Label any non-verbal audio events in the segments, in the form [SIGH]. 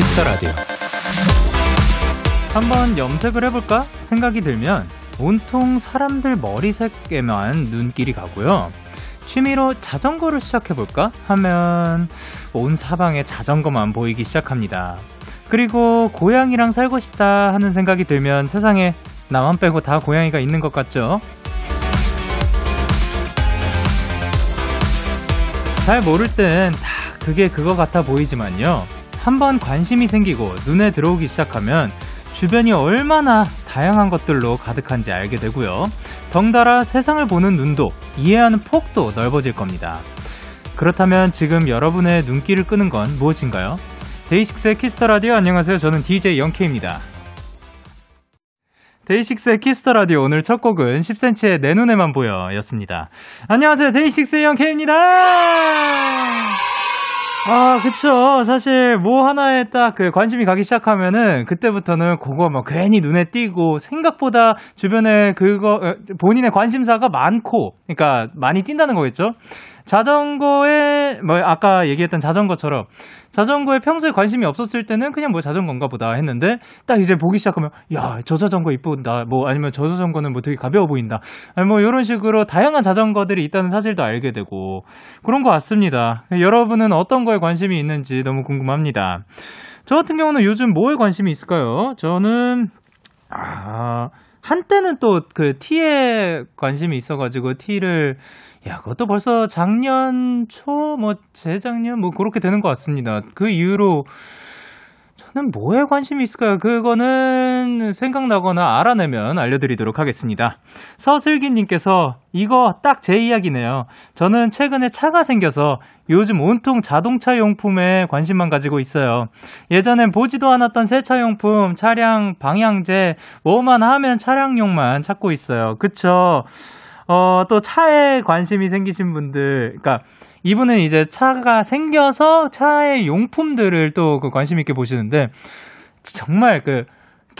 Kiss the Radio. 한번 염색을 해볼까 생각이 들면 온통 사람들 머리색에만 눈길이 가고요. 취미로 자전거를 시작해볼까 하면 온 사방에 자전거만 보이기 시작합니다. 그리고 고양이랑 살고 싶다 하는 생각이 들면 세상에 나만 빼고 다 고양이가 있는 것 같죠? 잘 모를 땐 다 그게 그거 같아 보이지만요. 한번 관심이 생기고 눈에 들어오기 시작하면 주변이 얼마나 다양한 것들로 가득한지 알게 되고요. 덩달아 세상을 보는 눈도 이해하는 폭도 넓어질 겁니다. 그렇다면 지금 여러분의 눈길을 끄는 건 무엇인가요? DAY6의 Kiss the Radio 안녕하세요. 저는 DJ Young K입니다. DAY6의 Kiss the Radio 오늘 첫 곡은 10cm의 내 눈에만 보여 였습니다. 안녕하세요. 데이식스의 영케입니다. 아, 그쵸. 사실, 뭐 하나에 딱 그 관심이 가기 시작하면은, 그때부터는 그거 막 괜히 눈에 띄고, 생각보다 주변에 그거, 어, 본인의 관심사가 많고, 그러니까 많이 띈다는 거겠죠? 자전거에, 뭐, 아까 얘기했던 자전거처럼, 자전거에 평소에 관심이 없었을 때는 그냥 뭐 자전거인가 보다 했는데 딱 이제 보기 시작하면 야 저 자전거 이쁘다. 뭐 아니면 저 자전거는 뭐 되게 가벼워 보인다. 아니 뭐 이런 식으로 다양한 자전거들이 있다는 사실도 알게 되고 그런 것 같습니다. 여러분은 어떤 거에 관심이 있는지 너무 궁금합니다. 저 같은 경우는 요즘 뭐에 관심이 있을까요? 저는 아 한때는 또그 티에 관심이 있어가지고 티를 야, 그것도 벌써 작년 초, 뭐, 재작년, 뭐, 그렇게 되는 것 같습니다. 그 이후로, 저는 뭐에 관심이 있을까요? 그거는 생각나거나 알아내면 알려드리도록 하겠습니다. 서슬기님께서, 이거 딱 제 이야기네요. 저는 최근에 차가 생겨서 요즘 온통 자동차 용품에 관심만 가지고 있어요. 예전엔 보지도 않았던 세차 용품, 차량, 방향제, 뭐만 하면 차량용만 찾고 있어요. 그쵸? 어, 또 차에 관심이 생기신 분들, 그러니까 이분은 이제 차가 생겨서 차의 용품들을 또 그 관심 있게 보시는데 정말 그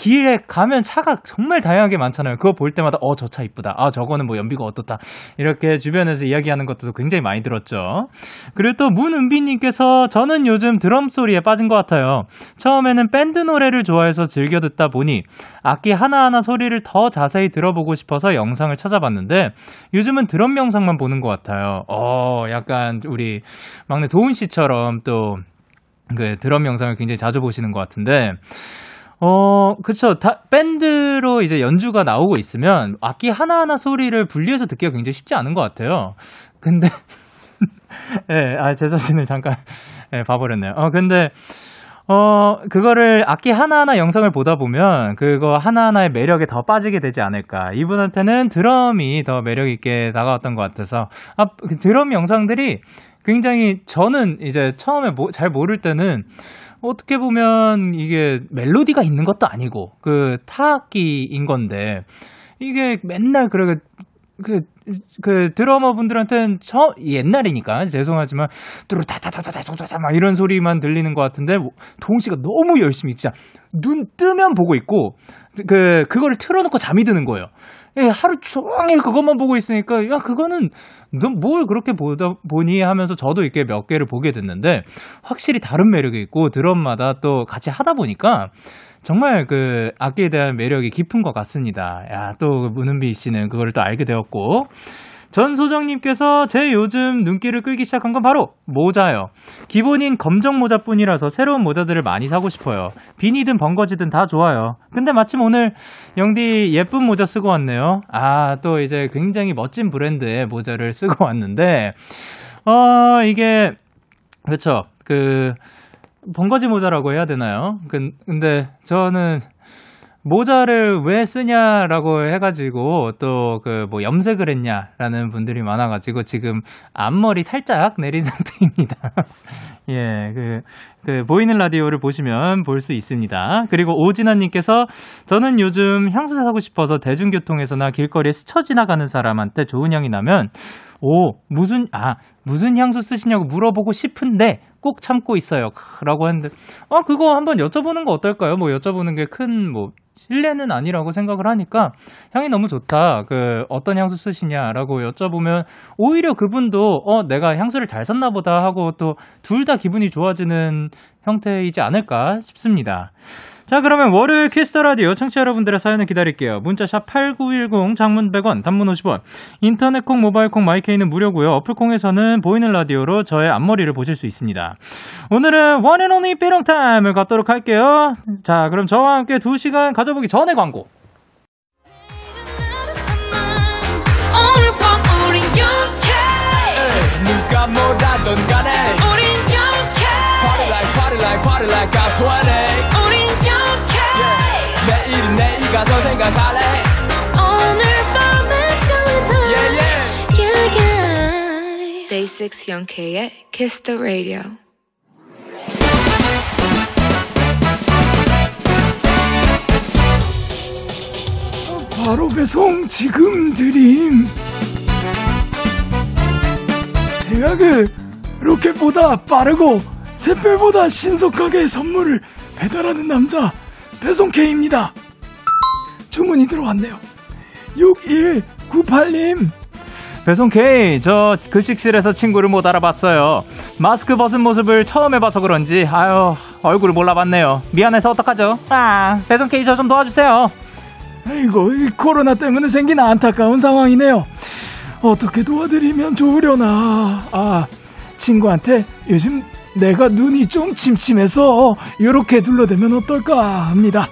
길에 가면 차가 정말 다양하게 많잖아요. 그거 볼 때마다 어 저 차 이쁘다. 아 저거는 뭐 연비가 어떻다. 이렇게 주변에서 이야기하는 것도 굉장히 많이 들었죠. 그리고 또 문은비님께서 저는 요즘 드럼 소리에 빠진 것 같아요. 처음에는 밴드 노래를 좋아해서 즐겨 듣다 보니 악기 하나하나 소리를 더 자세히 들어보고 싶어서 영상을 찾아봤는데 요즘은 드럼 영상만 보는 것 같아요. 어 약간 우리 막내 도훈 씨처럼 또 그 드럼 영상을 굉장히 자주 보시는 것 같은데. 어, 그쵸. 다, 밴드로 이제 연주가 나오고 있으면 악기 하나하나 소리를 분리해서 듣기가 굉장히 쉽지 않은 것 같아요. 근데, [LAUGHS] 예, 네, 아, 제 자신을 잠깐, 예, 네, 봐버렸네요. 어, 근데, 어, 그거를 악기 하나하나 영상을 보다 보면 그거 하나하나의 매력에 더 빠지게 되지 않을까. 이분한테는 드럼이 더 매력있게 다가왔던 것 같아서, 아, 그 드럼 영상들이 굉장히 저는 이제 처음에 뭐, 잘 모를 때는 어떻게 보면 이게 멜로디가 있는 것도 아니고 그 타악기인 건데 이게 맨날 그렇게 그, 그 드러머 분들한테는 저 옛날이니까 죄송하지만 뚜루다다다다다다다 막 이런 소리만 들리는 것 같은데 도훈 씨가 너무 열심히 진짜 눈 뜨면 보고 있고 그 그거를 틀어놓고 잠이 드는 거예요. 예, 하루 종일 그것만 보고 있으니까 야 그거는 너 뭘 그렇게 보다 보니 하면서 저도 이렇게 몇 개를 보게 됐는데 확실히 다른 매력이 있고 드럼마다 또 같이 하다 보니까 정말 그 악기에 대한 매력이 깊은 것 같습니다. 야, 또 문은비 씨는 그거를 또 알게 되었고. 전소정님께서 제 요즘 눈길을 끌기 시작한 건 바로 모자요. 기본인 검정 모자뿐이라서 새로운 모자들을 많이 사고 싶어요. 비니든 번거지든 다 좋아요. 근데 마침 오늘 영디 예쁜 모자 쓰고 왔네요. 아, 또 이제 굉장히 멋진 브랜드의 모자를 쓰고 왔는데, 어, 이게, 그렇죠. 그, 번거지 모자라고 해야 되나요? 그, 근데 저는 모자를 왜 쓰냐라고 해가지고 또 그 뭐 염색을 했냐라는 분들이 많아가지고 지금 앞머리 살짝 내린 [LAUGHS] 상태입니다. [LAUGHS] 예, 그, 그, 보이는 라디오를 보시면 볼 수 있습니다. 그리고 오진아님께서 저는 요즘 향수 사고 싶어서 대중교통에서나 길거리에 스쳐 지나가는 사람한테 좋은 향이 나면 오, 무슨, 아, 무슨 향수 쓰시냐고 물어보고 싶은데 꼭 참고 있어요. 라고 했는데, 아, 그거 한번 여쭤보는 거 어떨까요? 뭐 여쭤보는 게 큰, 뭐, 실례는 아니라고 생각을 하니까 향이 너무 좋다. 그 어떤 향수 쓰시냐라고 여쭤보면 오히려 그분도 어 내가 향수를 잘 샀나 보다 하고 또 둘 다 기분이 좋아지는 형태이지 않을까 싶습니다. 자, 그러면 월요일 Kiss the Radio 청취자 여러분들의 사연을 기다릴게요. 문자샵 8910 장문 100원, 단문 50원. 인터넷 콩, 모바일 콩, my K는 무료고요. 어플 콩에서는 보이는 라디오로 저의 앞머리를 보실 수 있습니다. 오늘은 one and only 삐롱 타임을 갖도록 할게요. 자, 그럼 저와 함께 2시간 가져보기 전에 광고. 누가 뭐라던 간에 우린 영케 Party like party like party like I'm 20 우린 영케 가서 생각할래 오늘 밤에 설레는 yeah, yeah. yeah, yeah. Day 6 영케의 Kiss the Radio 바로 배송 지금 드림 제가 그 로켓보다 빠르고 샛별보다 신속하게 선물을 배달하는 남자 배송 K입니다. 주문이 들어왔네요. 6198님 배송 K, 저 급식실에서 친구를 못 알아봤어요. 마스크 벗은 모습을 처음 해봐서 그런지, 아유, 얼굴을 몰라봤네요. 미안해서 어떡하죠? 아, 배송 K 저 좀 도와주세요. 아이고, 이 코로나 때문에 생긴 안타까운 상황이네요. 어떻게 도와드리면 좋으려나. 아, 친구한테 요즘 내가 눈이 좀 침침해서 이렇게 둘러대면 어떨까 합니다.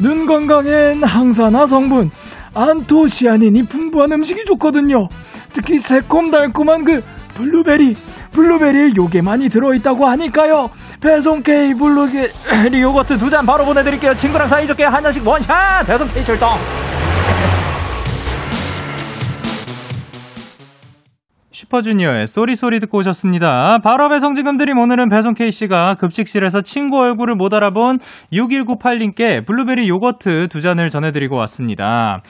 눈 건강엔 항산화 성분, 안토시아닌이 풍부한 음식이 좋거든요. 특히 새콤달콤한 그 블루베리, 블루베리에 요게 많이 들어있다고 하니까요. 배송 K 블루베리 요거트 두 잔 바로 보내드릴게요. 친구랑 사이좋게 한 잔씩 원샷! 배송 K 출동! 슈퍼주니어의 Sorry Sorry 듣고 오셨습니다. 바로 배송 지금 드림 오늘은 배송 K씨가 급식실에서 친구 얼굴을 못 알아본 6198님께 블루베리 요거트 두 잔을 전해드리고 왔습니다.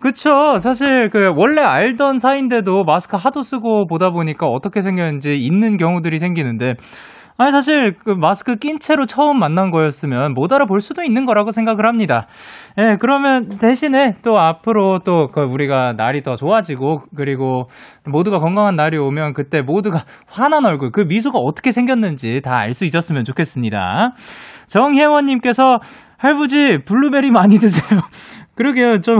그쵸. 사실 그 원래 알던 사이인데도 마스크 하도 쓰고 보다 보니까 어떻게 생겼는지 잊는 경우들이 생기는데 아니 사실 그 마스크 낀 채로 처음 만난 거였으면 못 알아볼 수도 있는 거라고 생각을 합니다. 예, 그러면 대신에 또 앞으로 또그 우리가 날이 더 좋아지고 그리고 모두가 건강한 날이 오면 그때 모두가 [LAUGHS] 환한 얼굴 그 미소가 어떻게 생겼는지 다 알 수 있었으면 좋겠습니다. 정혜원님께서 할부지 블루베리 많이 드세요. [LAUGHS] 그러게요. 좀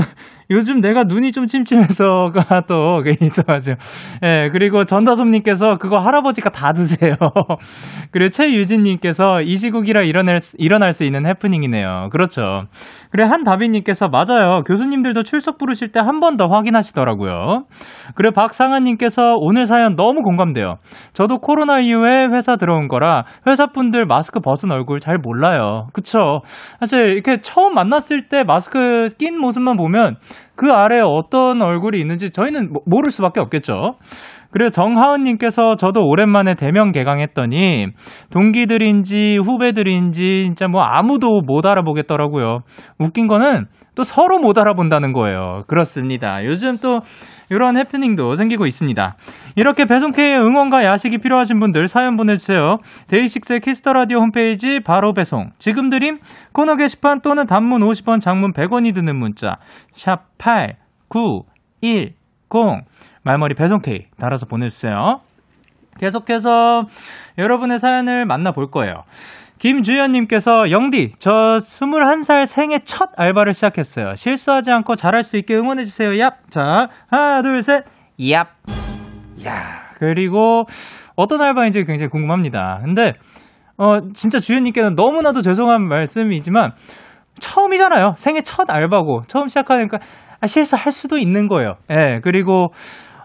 요즘 내가 눈이 좀 침침해서가 [LAUGHS] 또 있어가지고. 예, 그리고 전다솜님께서 그거 할아버지가 다 드세요. [LAUGHS] 그리고 최유진님께서 이 시국이라 일어날, 일어날 수 있는 해프닝이네요. 그렇죠. 그래, 한다비님께서 맞아요. 교수님들도 출석 부르실 때 한 번 더 확인하시더라고요. 그래, 박상아님께서 오늘 사연 너무 공감돼요. 저도 코로나 이후에 회사 들어온 거라 회사분들 마스크 벗은 얼굴 잘 몰라요. 그쵸. 사실 이렇게 처음 만났을 때 마스크 낀 모습만 보면 그 아래에 어떤 얼굴이 있는지 저희는 모를 수밖에 없겠죠. 그리고 정하은님께서 저도 오랜만에 대면 개강했더니 동기들인지 후배들인지 진짜 뭐 아무도 못 알아보겠더라고요. 웃긴 거는 또 서로 못 알아본다는 거예요. 그렇습니다. 요즘 또 이런 해프닝도 생기고 있습니다. 이렇게 배송K의 응원과 야식이 필요하신 분들 사연 보내주세요. DAY6의 Kiss the Radio 홈페이지 바로 배송. 지금 드림 코너 게시판 또는 단문 50원, 장문 100원이 드는 문자 샵 8910 말머리 배송K 달아서 보내주세요. 계속해서 여러분의 사연을 만나볼 거예요. 김주현님께서 영디 저 21살 생애 첫 알바를 시작했어요. 실수하지 않고 잘할 수 있게 응원해주세요. 얍. 자 하나 둘 셋. 얍. 야 그리고 어떤 알바인지 굉장히 궁금합니다. 근데 어 진짜 주현님께는 너무나도 죄송한 말씀이지만 처음이잖아요. 생애 첫 알바고 처음 시작하니까 아, 실수할 수도 있는 거예요. 예 네, 그리고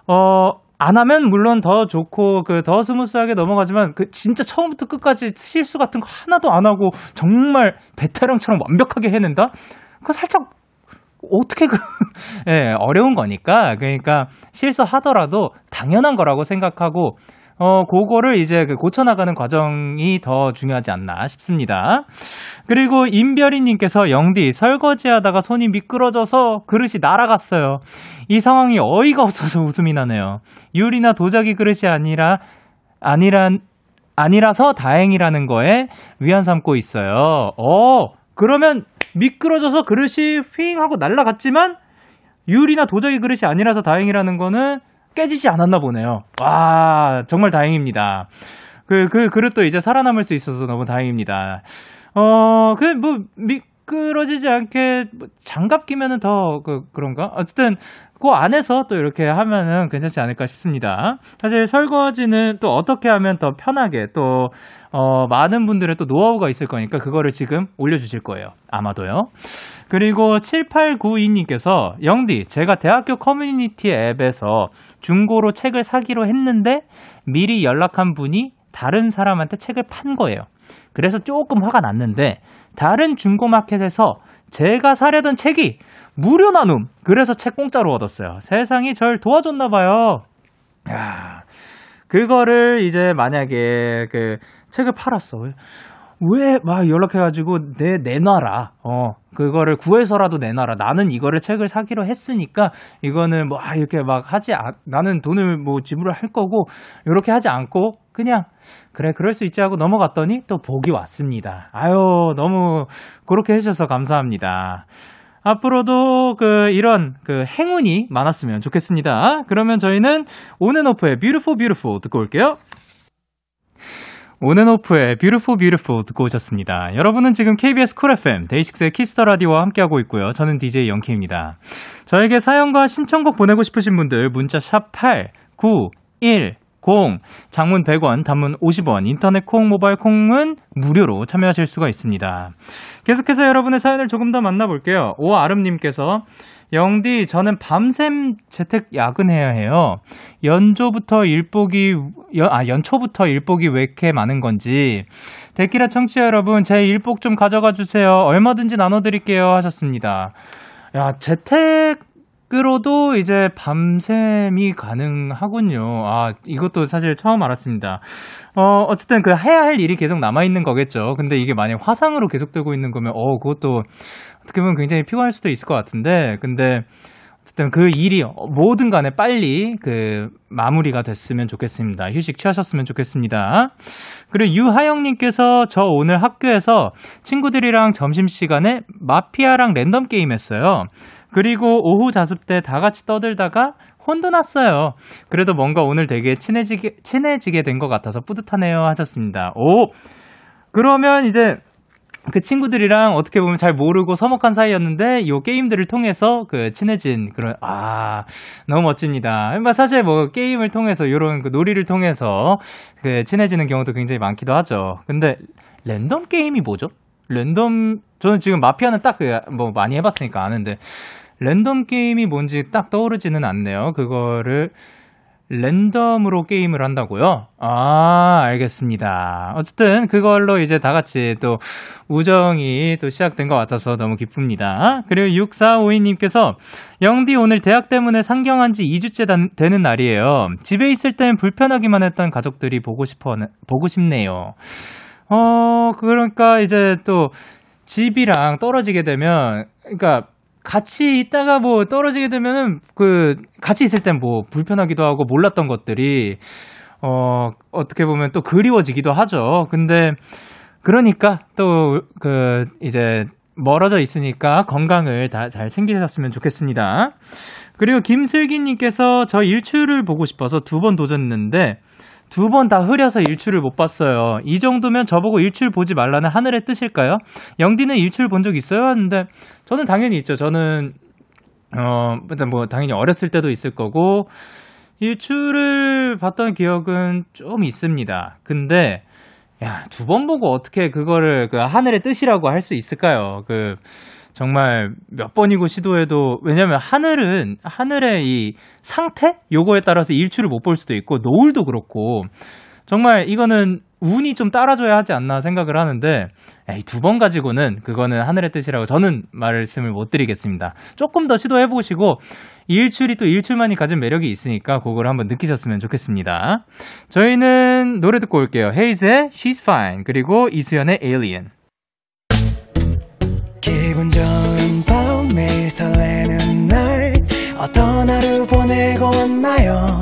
어 안 하면 물론 더 좋고 그 더 스무스하게 넘어가지만 그 진짜 처음부터 끝까지 실수 같은 거 하나도 안 하고 정말 베테랑처럼 완벽하게 해낸다? 그거 살짝 어떻게 그, [LAUGHS] 예, 어려운 거니까. 그러니까 실수하더라도 당연한 거라고 생각하고, 어, 그거를 이제 그 고쳐나가는 과정이 더 중요하지 않나 싶습니다. 그리고 임별이님께서 영디 설거지 하다가 손이 미끄러져서 그릇이 날아갔어요. 이 상황이 어이가 없어서 [LAUGHS] 웃음이 나네요. 유리나 도자기 그릇이 아니라, 아니란, 아니라서 다행이라는 거에 위안 삼고 있어요. 어, 그러면 미끄러져서 그릇이 휘잉 하고 날아갔지만 유리나 도자기 그릇이 아니라서 다행이라는 거는 깨지지 않았나 보네요. 와, 정말 다행입니다. 그, 그 그릇도 이제 살아남을 수 있어서 너무 다행입니다. 어, 그, 뭐, 미끄러지지 않게 뭐 장갑 끼면은 더 그, 그런가? 어쨌든 그 안에서 또 이렇게 하면은 괜찮지 않을까 싶습니다. 사실 설거지는 또 어떻게 하면 더 편하게 또, 어, 많은 분들의 또 노하우가 있을 거니까 그거를 지금 올려주실 거예요. 아마도요. 그리고 7892님께서 영디, 제가 대학교 커뮤니티 앱에서 중고로 책을 사기로 했는데 미리 연락한 분이 다른 사람한테 책을 판 거예요. 그래서 조금 화가 났는데 다른 중고마켓에서 제가 사려던 책이 무료 나눔. 그래서 책 공짜로 얻었어요. 세상이 절 도와줬나 봐요. 야. 그거를 이제 만약에 그 책을 팔았어. 왜 막 연락해가지고 내 내놔라. 어 그거를 구해서라도 내놔라. 나는 이거를 책을 사기로 했으니까 이거는 뭐 아, 이렇게 막 하지 않, 나는 돈을 뭐 지불을 할 거고 이렇게 하지 않고 그냥 그래 그럴 수 있지 하고 넘어갔더니 또 복이 왔습니다. 아유 너무 그렇게 해주셔서 감사합니다. 앞으로도 그 이런 그 행운이 많았으면 좋겠습니다. 그러면 저희는 ONF의 Beautiful Beautiful 듣고 올게요. ONF의 Beautiful Beautiful 듣고 오셨습니다. 여러분은 지금 KBS 쿨 FM 데이식스의 키스터 라디오와 함께하고 있고요. 저는 DJ Young K입니다. 저에게 사연과 신청곡 보내고 싶으신 분들 문자 샵 8 9 1 0 장문 100원, 단문 50원, 인터넷 콩, 모바일 콩은 무료로 참여하실 수가 있습니다. 계속해서 여러분의 사연을 조금 더 만나볼게요. 오아름님께서 영디, 저는 밤샘 재택 야근해야 해요. 연조부터 일복이, 연, 아, 연초부터 일복이 왜 이렇게 많은 건지. 데키라 청취자 여러분, 제 일복 좀 가져가 주세요. 얼마든지 나눠드릴게요. 하셨습니다. 야, 재택, 으로도 이제 밤샘이 가능하군요. 아, 이것도 사실 처음 알았습니다. 어, 어쨌든 그 해야 할 일이 계속 남아있는 거겠죠. 근데 이게 만약 화상으로 계속되고 있는 거면, 어, 그것도 어떻게 보면 굉장히 피곤할 수도 있을 것 같은데, 근데 어쨌든 그 일이 뭐든 간에 빨리 그 마무리가 됐으면 좋겠습니다. 휴식 취하셨으면 좋겠습니다. 그리고 유하영님께서 저 오늘 학교에서 친구들이랑 점심시간에 마피아랑 랜덤 게임 했어요. 그리고 오후 자습 때 다 같이 떠들다가 혼돈났어요. 그래도 뭔가 오늘 되게 친해지게, 친해지게 된 것 같아서 뿌듯하네요 하셨습니다. 오! 그러면 이제 그 친구들이랑 어떻게 보면 잘 모르고 서먹한 사이였는데 요 게임들을 통해서 그 친해진 그런 아 너무 멋집니다. 뭐 사실 뭐 게임을 통해서 요런 그 놀이를 통해서 그 친해지는 경우도 굉장히 많기도 하죠. 근데 랜덤 게임이 뭐죠? 랜덤 저는 지금 마피아는 딱 그 뭐 많이 해봤으니까 아는데 랜덤 게임이 뭔지 딱 떠오르지는 않네요. 그거를 랜덤으로 게임을 한다고요? 아, 알겠습니다. 어쨌든 그걸로 이제 다 같이 또 우정이 또 시작된 것 같아서 너무 기쁩니다. 그리고 6452님께서 영디 오늘 대학 때문에 상경한 지 2주째 되는 날이에요. 집에 있을 땐 불편하기만 했던 가족들이 보고 싶어, 보고 싶네요. 어, 그러니까 이제 또 집이랑 떨어지게 되면, 그러니까 같이 있다가 뭐 떨어지게 되면은 그 같이 있을 땐 뭐 불편하기도 하고 몰랐던 것들이 어 어떻게 보면 또 그리워지기도 하죠. 근데 그러니까 또 그 이제 멀어져 있으니까 건강을 다 잘 챙기셨으면 좋겠습니다. 그리고 김슬기님께서 저 일출을 보고 싶어서 두 번 도전했는데 두 번 다 흐려서 일출을 못 봤어요. 이 정도면 저보고 일출 보지 말라는 하늘의 뜻일까요? 영디는 일출 본 적 있어요? 하는데 저는 당연히 있죠. 저는 어 일단 뭐 당연히 어렸을 때도 있을 거고 일출을 봤던 기억은 좀 있습니다. 근데 야, 두 번 보고 어떻게 그거를 그 하늘의 뜻이라고 할 수 있을까요? 그 정말 몇 번이고 시도해도 왜냐면 하늘은 하늘의 이 상태 요거에 따라서 일출을 못 볼 수도 있고 노을도 그렇고 정말 이거는 운이 좀 따라줘야 하지 않나 생각을 하는데 두 번 가지고는 그거는 하늘의 뜻이라고 저는 말씀을 못 드리겠습니다. 조금 더 시도해 보시고 일출이 또 일출만이 가진 매력이 있으니까 그걸 한번 느끼셨으면 좋겠습니다. 저희는 노래 듣고 올게요. 헤이즈의 She's Fine 그리고 이수연의 Alien. 기분 좋은 밤 매일 설레는 날 어떤 하루 보내고 왔나요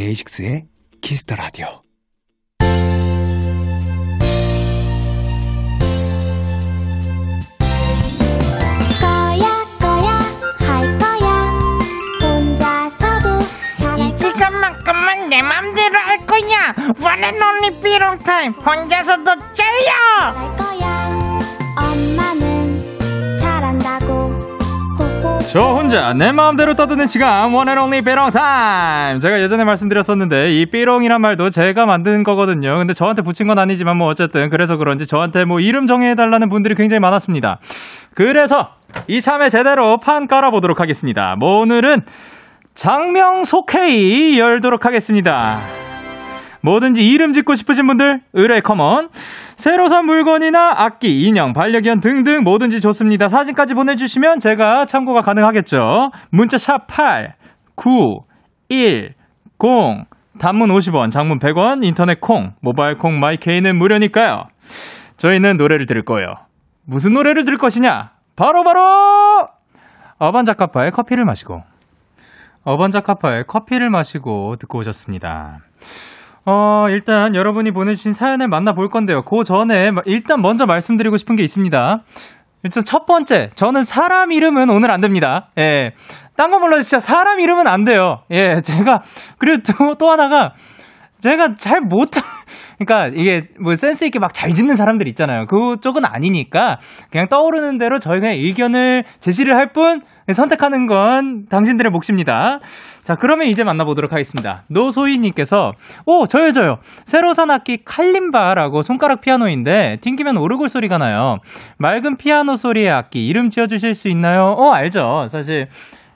데이식스의 키스 더 라디오. 거야 거야 할 거야 혼자서도 잘할 이 시간만큼만 내 맘대로 할 거야. One and only 삐롱 타임. 혼자서도 잘려. 저 혼자 내 마음대로 떠드는 시간 only 삐롱 타임 제가 예전에 말씀드렸었는데 이 삐롱이란 말도 제가 만든 거거든요. 근데 저한테 붙인 건 아니지만 뭐 어쨌든 그래서 그런지 저한테 뭐 이름 정해달라는 분들이 굉장히 많았습니다. 그래서 이참에 제대로 판 깔아보도록 하겠습니다. 뭐 오늘은 작명소 회의 열도록 하겠습니다 뭐든지 이름 짓고 싶으신 분들 의뢰 come on 새로 산 물건이나 악기, 인형, 반려견 등등 뭐든지 좋습니다. 사진까지 보내주시면 제가 참고가 가능하겠죠. 문자 샵 8, 9, 1, 0 단문 50원, 장문 100원, 인터넷 콩, 모바일 콩, my K는 무료니까요. 저희는 노래를 들을 거예요. 무슨 노래를 들을 것이냐? 바로 바로 어반자카파의 커피를 마시고 어반자카파의 커피를 마시고 듣고 오셨습니다. 어, 일단 여러분이 보내주신 사연을 만나볼 건데요. 그 전에 일단 먼저 말씀드리고 싶은 게 있습니다. 일단 첫 번째, 저는 사람 이름은 오늘 안 됩니다. 예. 딴 거 몰라도 진짜 사람 이름은 안 돼요. 예, 제가, 그리고 또, 또 하나가, 제가 잘 못, [LAUGHS] 그러니까 이게 뭐 센스 있게 막 잘 짓는 사람들 있잖아요. 그쪽은 아니니까 그냥 떠오르는 대로 저희가 의견을 제시를 할 뿐 선택하는 건 당신들의 몫입니다. 자, 그러면 이제 만나보도록 하겠습니다. 노소희님께서, 오, 저요, 저요. 새로 산 악기 칼림바라고 손가락 피아노인데, 튕기면 오르골 소리가 나요. 맑은 피아노 소리의 악기, 이름 지어주실 수 있나요? 어, 알죠. 사실,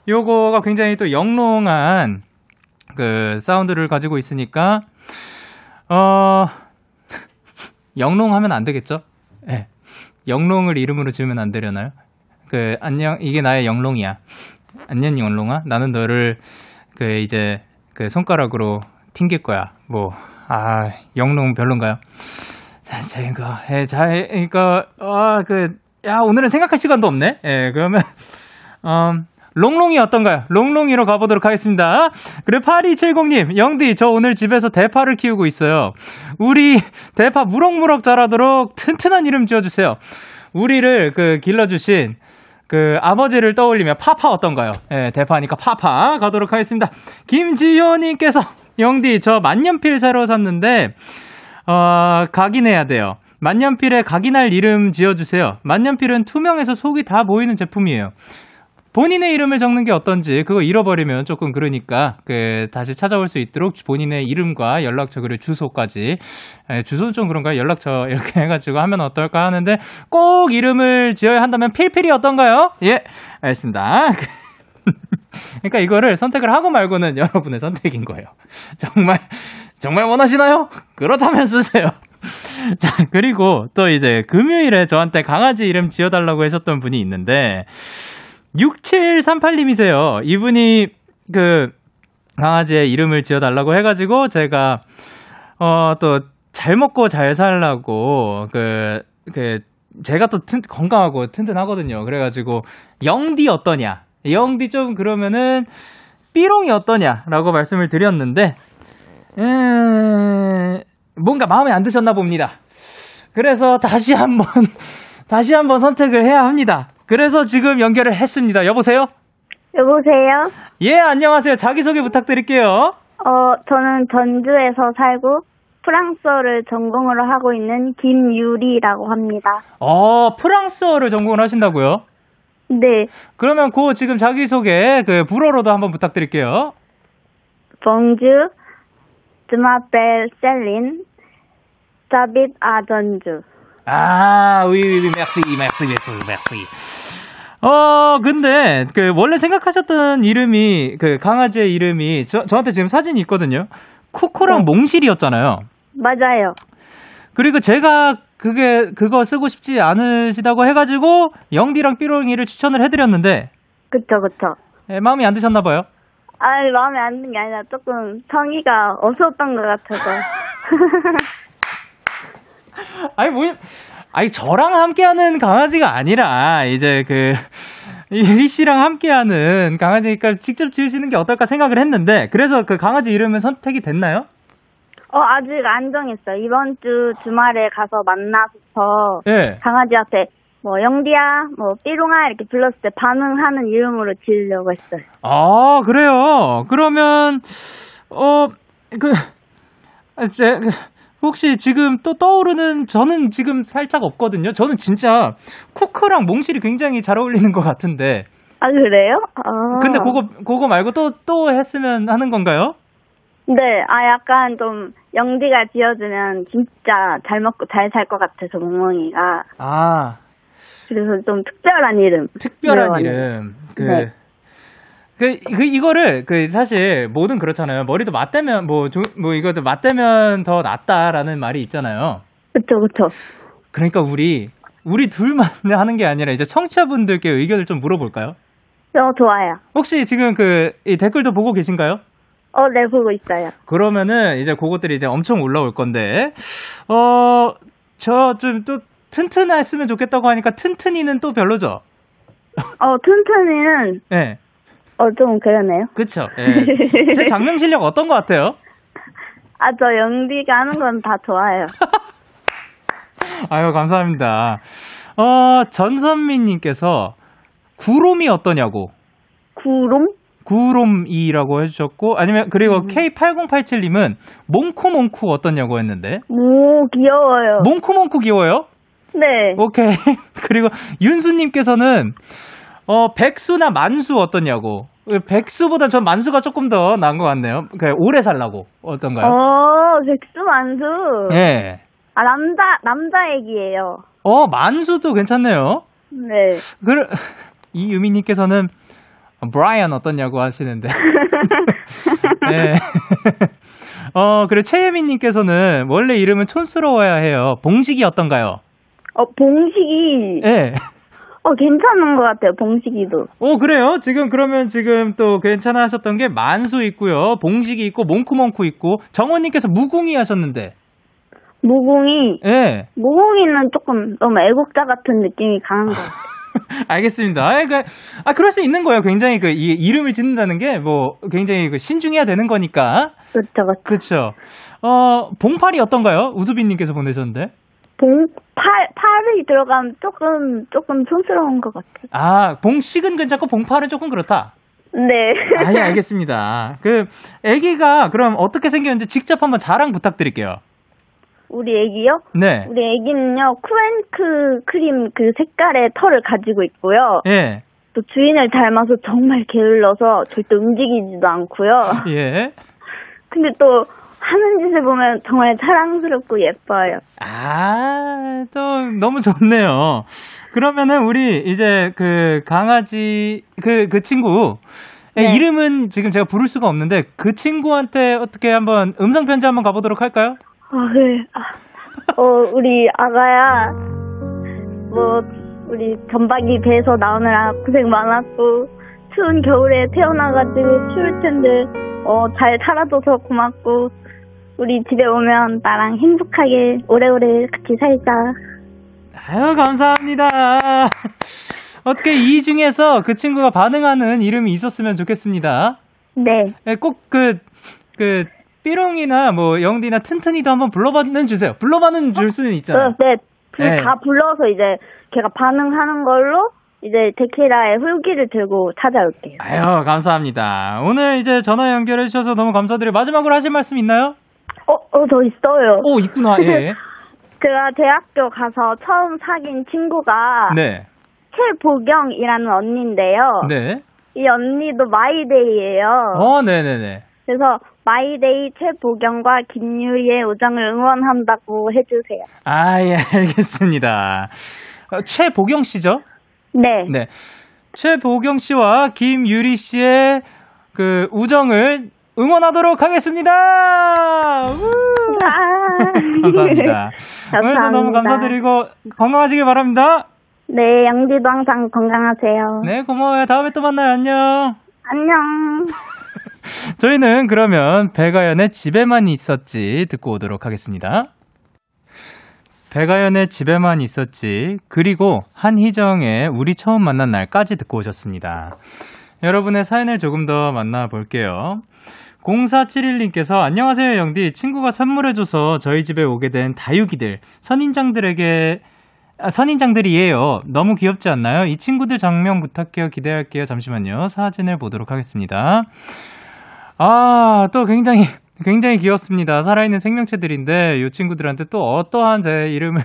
요거가 굉장히 또 영롱한, 그, 사운드를 가지고 있으니까, 어, [LAUGHS] 영롱 하면 안 되겠죠? 예. 네. 영롱을 이름으로 지으면 안 되려나요? 그, 안녕, 이게 나의 영롱이야. 안녕, 영롱아. 나는 너를, 그, 이제, 그, 손가락으로 튕길 거야. 뭐, 아, 영롱 별론가요? 자, 자, 이거, 예, 자, 이거, 아, 그, 야, 오늘은 생각할 시간도 없네? 예, 그러면, [LAUGHS] 음, 롱롱이 어떤가요? 롱롱이로 가보도록 하겠습니다. 그래, 8270님, 영디, 저 오늘 집에서 대파를 키우고 있어요. 우리 대파 무럭무럭 자라도록 튼튼한 이름 지어주세요. 우리를 그 길러주신 그 아버지를 떠올리며 파파 어떤가요? 예, 대파니까 파파 가도록 하겠습니다. 김지효님께서 영디, 저 만년필 새로 샀는데, 어, 각인해야 돼요. 만년필에 각인할 이름 지어주세요. 만년필은 투명해서 속이 다 보이는 제품이에요. 본인의 이름을 적는 게 어떤지 그거 잃어버리면 조금 그러니까 그 다시 찾아올 수 있도록 본인의 이름과 연락처 그리고 주소까지 에, 주소는 좀 그런가요? 연락처 [LAUGHS] 이렇게 해가지고 하면 어떨까 하는데 꼭 이름을 지어야 한다면 필필이 어떤가요? 예 알겠습니다. [LAUGHS] 그러니까 이거를 선택을 하고 말고는 여러분의 선택인 거예요. [LAUGHS] 정말 정말 원하시나요? 그렇다면 쓰세요. 자, 그리고 또 이제 금요일에 저한테 강아지 이름 지어달라고 하셨던 분이 있는데, 6738님이세요. 이분이 그 강아지의 이름을 지어달라고 해가지고 제가 어 또 잘 먹고 잘 살라고 그, 그, 제가 또 튼, 건강하고 튼튼하거든요. 그래가지고 영디 어떠냐? 영디 좀 그러면은 삐롱이 어떠냐라고 말씀을 드렸는데, 음, 뭔가 마음에 안 드셨나 봅니다. 그래서 다시 한번, [LAUGHS] 다시 한번 선택을 해야 합니다. 그래서 지금 연결을 했습니다. 여보세요? 여보세요? 예, 안녕하세요. 자기소개 부탁드릴게요. 어, 저는 전주에서 살고 프랑스어를 전공으로 하고 있는 김유리라고 합니다. 어, 프랑스어를 전공을 하신다고요? 네. 그러면 그 지금 자기소개 그 불어로도 한번 부탁드릴게요. Bonjour, je m'appelle Céline, j'habite à 전주. 아, oui, oui, merci, merci, merci, merci. 어, 근데, 그, 원래 생각하셨던 이름이, 그, 강아지의 이름이, 저, 저한테 지금 사진이 있거든요. 쿠쿠랑 네. 몽실이었잖아요. 맞아요. 그리고 제가 그게 그거 쓰고 싶지 않으시다고 해가지고 영디랑 삐롱이를 추천을 해드렸는데 그쵸, 그쵸. 예, 마음이 안 드셨나 봐요. 아니, 마음에 안 드는 게 아니라 조금 성의가 없었던 것 같아서. [LAUGHS] 아니 뭐 아니 저랑 함께하는 강아지가 아니라 이제 그 [LAUGHS] 이리 씨랑 함께하는 강아지니까 직접 지으시는 게 어떨까 생각을 했는데 그래서 그 강아지 이름은 선택이 됐나요? 어, 아직 안 정했어요. 이번 주 주말에 가서 만나서 예. 강아지한테 뭐 영디야, 뭐 삐롱아 이렇게 불렀을 때 반응하는 이름으로 지으려고 했어요. 아 그래요. 그러면 어그 제 혹시 지금 또 떠오르는 저는 지금 살짝 없거든요. 저는 진짜 쿠크랑 몽실이 굉장히 잘 어울리는 것 같은데. 아 그래요? 아. 근데 그거 그거 말고 또또 했으면 하는 건가요? 네, 아 약간 좀 영디가 지어주면 진짜 잘 먹고 잘 살 것 같아서 멍멍이가 아 그래서 좀 특별한 이름. 특별한 네, 이름. 그, 네. 그, 그, 이거를, 그, 사실, 뭐든 그렇잖아요. 머리도 맞대면, 뭐, 조, 뭐, 이것도 맞대면 더 낫다라는 말이 있잖아요. 그쵸 그쵸. 그러니까 우리, 우리 둘만 [LAUGHS] 하는 게 아니라, 이제 청취자분들께 의견을 좀 물어볼까요? 어 좋아요. 혹시 지금 그, 이 댓글도 보고 계신가요? 어, 네 보고 있어요. 그러면은, 이제 그것들이 이제 엄청 올라올 건데, 어, 저 좀 또, 튼튼했으면 좋겠다고 하니까 튼튼이는 또 별로죠? 어 튼튼이는 예. 네. 어 좀 그러네요. 그쵸. 예. 제 장명 실력 어떤 것 같아요? [LAUGHS] 아 저 영디가 하는 건 다 좋아요. [LAUGHS] 아유, 감사합니다. 어, 전선미님께서 구롬이 어떠냐고. 구름? 구롬이라고 해주셨고, 아니면, 그리고 K8087님은 몽쿠몽쿠 어떠냐고 했는데. 오 귀여워요. 몽쿠몽쿠 귀여워요? 네. 오케이. [LAUGHS] 그리고 윤수님께서는, 어, 백수나 만수 어떠냐고. 백수보다 전 만수가 조금 더 나은 것 같네요. 그 오래 살라고. 어떤가요? 어 백수 만수. 예. 아 남자 남자 애기예요. 어, 만수도 괜찮네요. 네. 그, [LAUGHS] 이 유미님께서는 브라이언 어떠냐고 하시는데. [LAUGHS] 네. [LAUGHS] 어, 그리고 최예민님께서는 원래 이름은 촌스러워야 해요. 봉식이 어떤가요? 어 봉식이. 네. 어 괜찮은 것 같아요. 봉식이도. 오, 그래요? 지금 그러면 지금 또 괜찮아 하셨던 게 만수 있고요. 봉식이 있고, 몽쿠몽쿠 있고, 정원님께서 무궁이 하셨는데. 무궁이. 예. 네. 무궁이는 조금 너무 애국자 같은 느낌이 강한 것 같아요. [LAUGHS] 알겠습니다. 아, 그, 아, 그럴 수 있는 거예요. 굉장히 그, 이, 이름을 짓는다는 게, 뭐, 굉장히 그 신중해야 되는 거니까. 그렇죠, 그렇죠. 그렇죠. 어, 봉팔이 어떤가요? 우수빈님께서 보내셨는데. 봉, 팔, 팔이 들어가면 조금, 조금 촌스러운 것 같아요. 아, 봉식은 괜찮고 봉팔은 조금 그렇다. 네. 아, 예, 알겠습니다. 그, 애기가 그럼 어떻게 생겼는지 직접 한번 자랑 부탁드릴게요. 우리 애기요? 네. 우리 애기는요, 쿠앤크 크림 그 색깔의 털을 가지고 있고요. 예. 또 주인을 닮아서 정말 게을러서 절대 움직이지도 않고요. [LAUGHS] 예. 근데 또 하는 짓을 보면 정말 사랑스럽고 예뻐요. 아, 또 너무 좋네요. 그러면은 우리 이제 그 강아지 그그 친구 네. 이름은 지금 제가 부를 수가 없는데 그 친구한테 어떻게 한번 음성 편지 한번 가보도록 할까요? 아, 네. 아, 어, 우리 아가야, 뭐, 우리 전박이 배에서 나오느라 고생 많았고, 추운 겨울에 태어나가지고 추울 텐데, 어, 잘 살아줘서 고맙고, 우리 집에 오면 나랑 행복하게 오래오래 같이 살자. 아유, 감사합니다. [LAUGHS] 어떻게 이 중에서 그 친구가 반응하는 이름이 있었으면 좋겠습니다. 네. 꼭 그, 그, 삐롱이나 뭐 영디나 튼튼이도 한번 불러봐는 주세요. 불러봐는 줄 수는 있잖아요. 네, 네. 다 불러서 이제 걔가 반응하는 걸로 이제 데키라의 후기를 들고 찾아올게요. 아유, 감사합니다. 오늘 이제 전화 연결해 주셔서 너무 감사드려요. 마지막으로 하실 말씀 있나요? 어, 어, 저 있어요. 오, 있구나. 예. [LAUGHS] 제가 대학교 가서 처음 사귄 친구가 네. 최보경이라는 언니인데요. 네. 이 언니도 My Day예요. 어, 네, 네, 네. 그래서 My Day 최보경과 김유리의 우정을 응원한다고 해주세요. 아, 예, 알겠습니다. 어, 최보경 씨죠? 네. 네. 최보경 씨와 김유리 씨의 그 우정을 응원하도록 하겠습니다. 아~ 감사합니다. [LAUGHS] 감사합니다. 오늘도 너무 감사드리고 건강하시길 바랍니다. 네, 양지도 항상 건강하세요. 네, 고마워요. 다음에 또 만나요. 안녕. 안녕. [LAUGHS] 저희는 그러면 배가연의 집에만 있었지 듣고 오도록 하겠습니다. 배가연의 집에만 있었지 그리고 한희정의 우리 처음 만난 날까지 듣고 오셨습니다. 여러분의 사연을 조금 더 만나볼게요. 0471님께서 안녕하세요 영디 친구가 선물해줘서 저희 집에 오게 된 다육이들 선인장들에게 아, 선인장들이에요. 너무 귀엽지 않나요? 이 친구들 장면 부탁해요. 기대할게요. 잠시만요. 사진을 보도록 하겠습니다. 아, 또 굉장히, 굉장히 귀엽습니다. 살아있는 생명체들인데, 이 친구들한테 또 어떠한 제 이름을,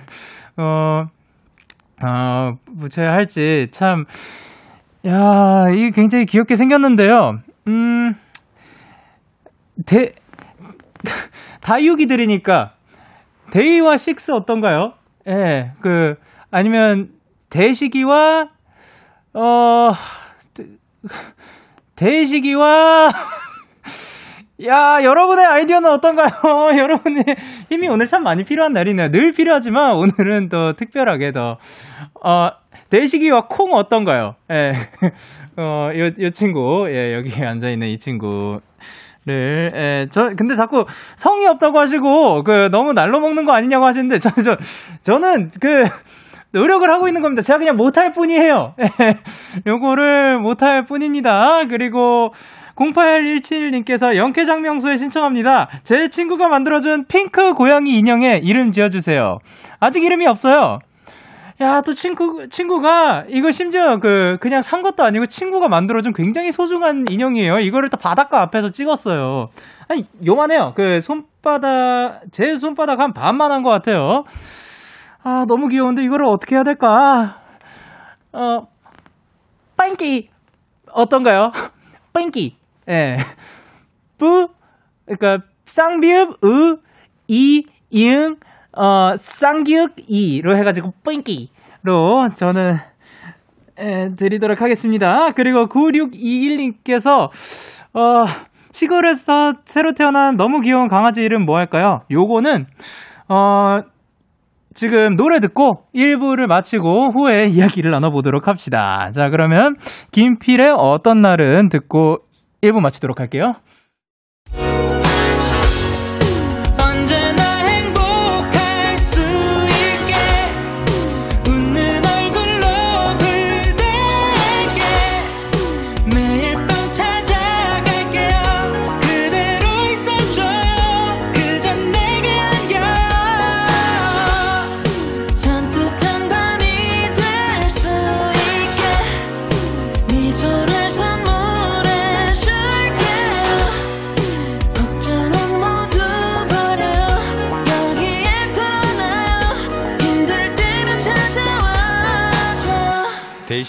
어, 어, 붙여야 할지 참, 야, 이게 굉장히 귀엽게 생겼는데요. 음, 대, 다육이 들이니까, 데이와 식스 어떤가요? 예, 네, 그, 아니면, 대시기와, 어, 대시기와, 야, 여러분의 아이디어는 어떤가요? [LAUGHS] 여러분의 힘이 오늘 참 많이 필요한 날이네요. 늘 필요하지만 오늘은 더 특별하게 더, 어, 대시기와 콩 어떤가요? 예. [LAUGHS] 어, 요, 요 친구, 예, 여기 앉아있는 이 친구. 를, 예, 저, 근데 자꾸 성이 없다고 하시고, 그, 너무 날로 먹는 거 아니냐고 하시는데, 저, 저, 저는 그, 노력을 하고 있는 겁니다. 제가 그냥 못할 뿐이에요. 예, 요거를 못할 뿐입니다. 그리고, 0817님께서 영케장명소에 신청합니다. 제 친구가 만들어준 핑크 고양이 인형에 이름 지어주세요. 아직 이름이 없어요. 야, 또 친구, 친구가, 이거 심지어 그, 그냥 산 것도 아니고 친구가 만들어준 굉장히 소중한 인형이에요. 이거를 또 바닷가 앞에서 찍었어요. 아니, 요만해요. 그 손바닥, 제 손바닥 한 반만 한 것 같아요. 아, 너무 귀여운데 이거를 어떻게 해야 될까? 어, 빵기! 어떤가요? [LAUGHS] 빵기! 예. 뿌, 그러니까, 쌍비읍, 으, 이, 이응, 어, 쌍기읍 이로 해가지고 뿌잉기로 저는 에, 드리도록 하겠습니다. 그리고 9621님께서 어, 시골에서 새로 태어난 너무 귀여운 강아지 이름 뭐 할까요? 요거는 어, 지금 노래 듣고 1부를 마치고 후에 이야기를 나눠보도록 합시다. 자, 그러면 김필의 어떤 날은 듣고 1부 마치도록 할게요.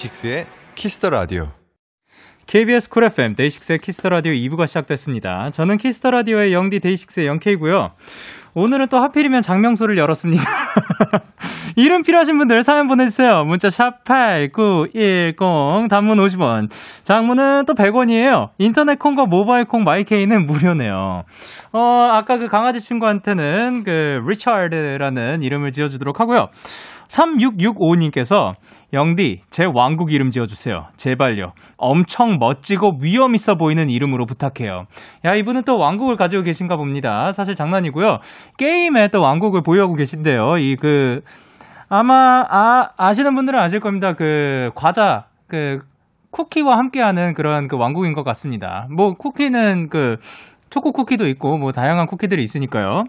DAY6의 Kiss the Radio. KBS 쿨 FM 데이식스의 키스터 라디오 2부가 시작됐습니다. 저는 Kiss the Radio의 영디 데이식스의 영케이고요. 오늘은 또 하필이면 작명소를 열었습니다. [LAUGHS] 이름 필요하신 분들 사연 보내주세요. 문자 샵8910 단문 50원 장문은 또 100원이에요. 인터넷 콩과 모바일 콩 my K는 무료네요. 어 아까 그 강아지 친구한테는 그 리차드라는 이름을 지어주도록 하고요. 3665님께서 영디, 제 왕국 이름 지어주세요. 제발요. 엄청 멋지고 위험 있어 보이는 이름으로 부탁해요. 야, 이분은 또 왕국을 가지고 계신가 봅니다. 사실 장난이고요. 게임에 또 왕국을 보유하고 계신데요. 이 그, 아마, 아, 아시는 분들은 아실 겁니다. 그, 과자, 그, 쿠키와 함께하는 그런 그 왕국인 것 같습니다. 뭐, 쿠키는 그, 초코 쿠키도 있고, 뭐, 다양한 쿠키들이 있으니까요.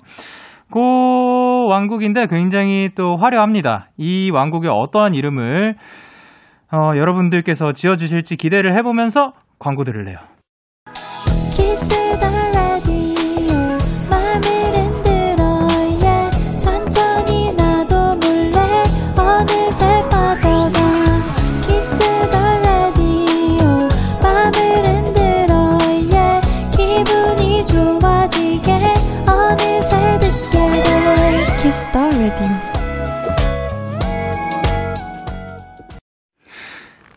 고 왕국인데 굉장히 또 화려합니다. 이 왕국의 어떠한 이름을 어, 여러분들께서 지어주실지 기대를 해보면서 광고 들을래요.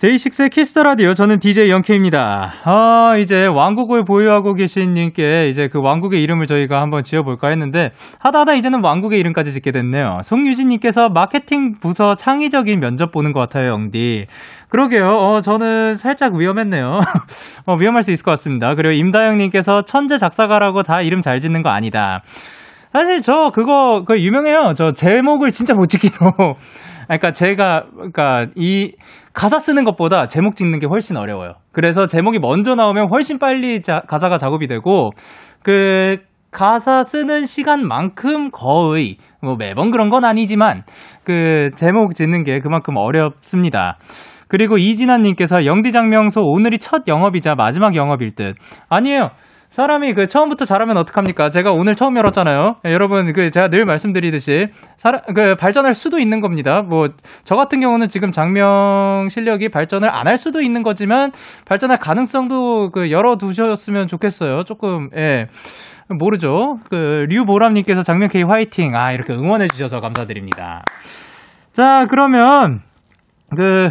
데이식스의 키스 더 라디오 저는 DJ 영케입니다. 아, 이제 왕국을 보유하고 계신 님께 이제 그 왕국의 이름을 저희가 한번 지어 볼까 했는데 하다 하다 이제는 왕국의 이름까지 짓게 됐네요. 송유진 님께서 마케팅 부서 창의적인 면접 보는 것 같아요, 영디. 그러게요. 어, 저는 살짝 위험했네요. [LAUGHS] 어, 위험할 수 있을 것 같습니다. 그리고 임다영 님께서 천재 작사가라고 다 이름 잘 짓는 거 아니다. 사실 저 그거 그 유명해요. 저 제목을 진짜 못 짓기로. 그러니까 제가 그러니까 이 가사 쓰는 것보다 제목 찍는 게 훨씬 어려워요. 그래서 제목이 먼저 나오면 훨씬 빨리 자, 가사가 작업이 되고 그 가사 쓰는 시간만큼 거의 뭐 매번 그런 건 아니지만 그 제목 짓는 게 그만큼 어렵습니다. 그리고 이진아님께서 영디 장명소 오늘이 첫 영업이자 마지막 영업일 듯. 아니에요. 사람이 그 처음부터 잘하면 어떡합니까? 제가 오늘 처음 열었잖아요. 네, 여러분 그 제가 늘 말씀드리듯이 사람 그 발전할 수도 있는 겁니다. 뭐 저 같은 경우는 지금 장명 실력이 발전을 안 할 수도 있는 거지만 발전할 가능성도 그 열어 두셨으면 좋겠어요. 조금 예. 모르죠. 그 류보람님께서 장면 K 화이팅. 아 이렇게 응원해 주셔서 감사드립니다. 자 그러면 그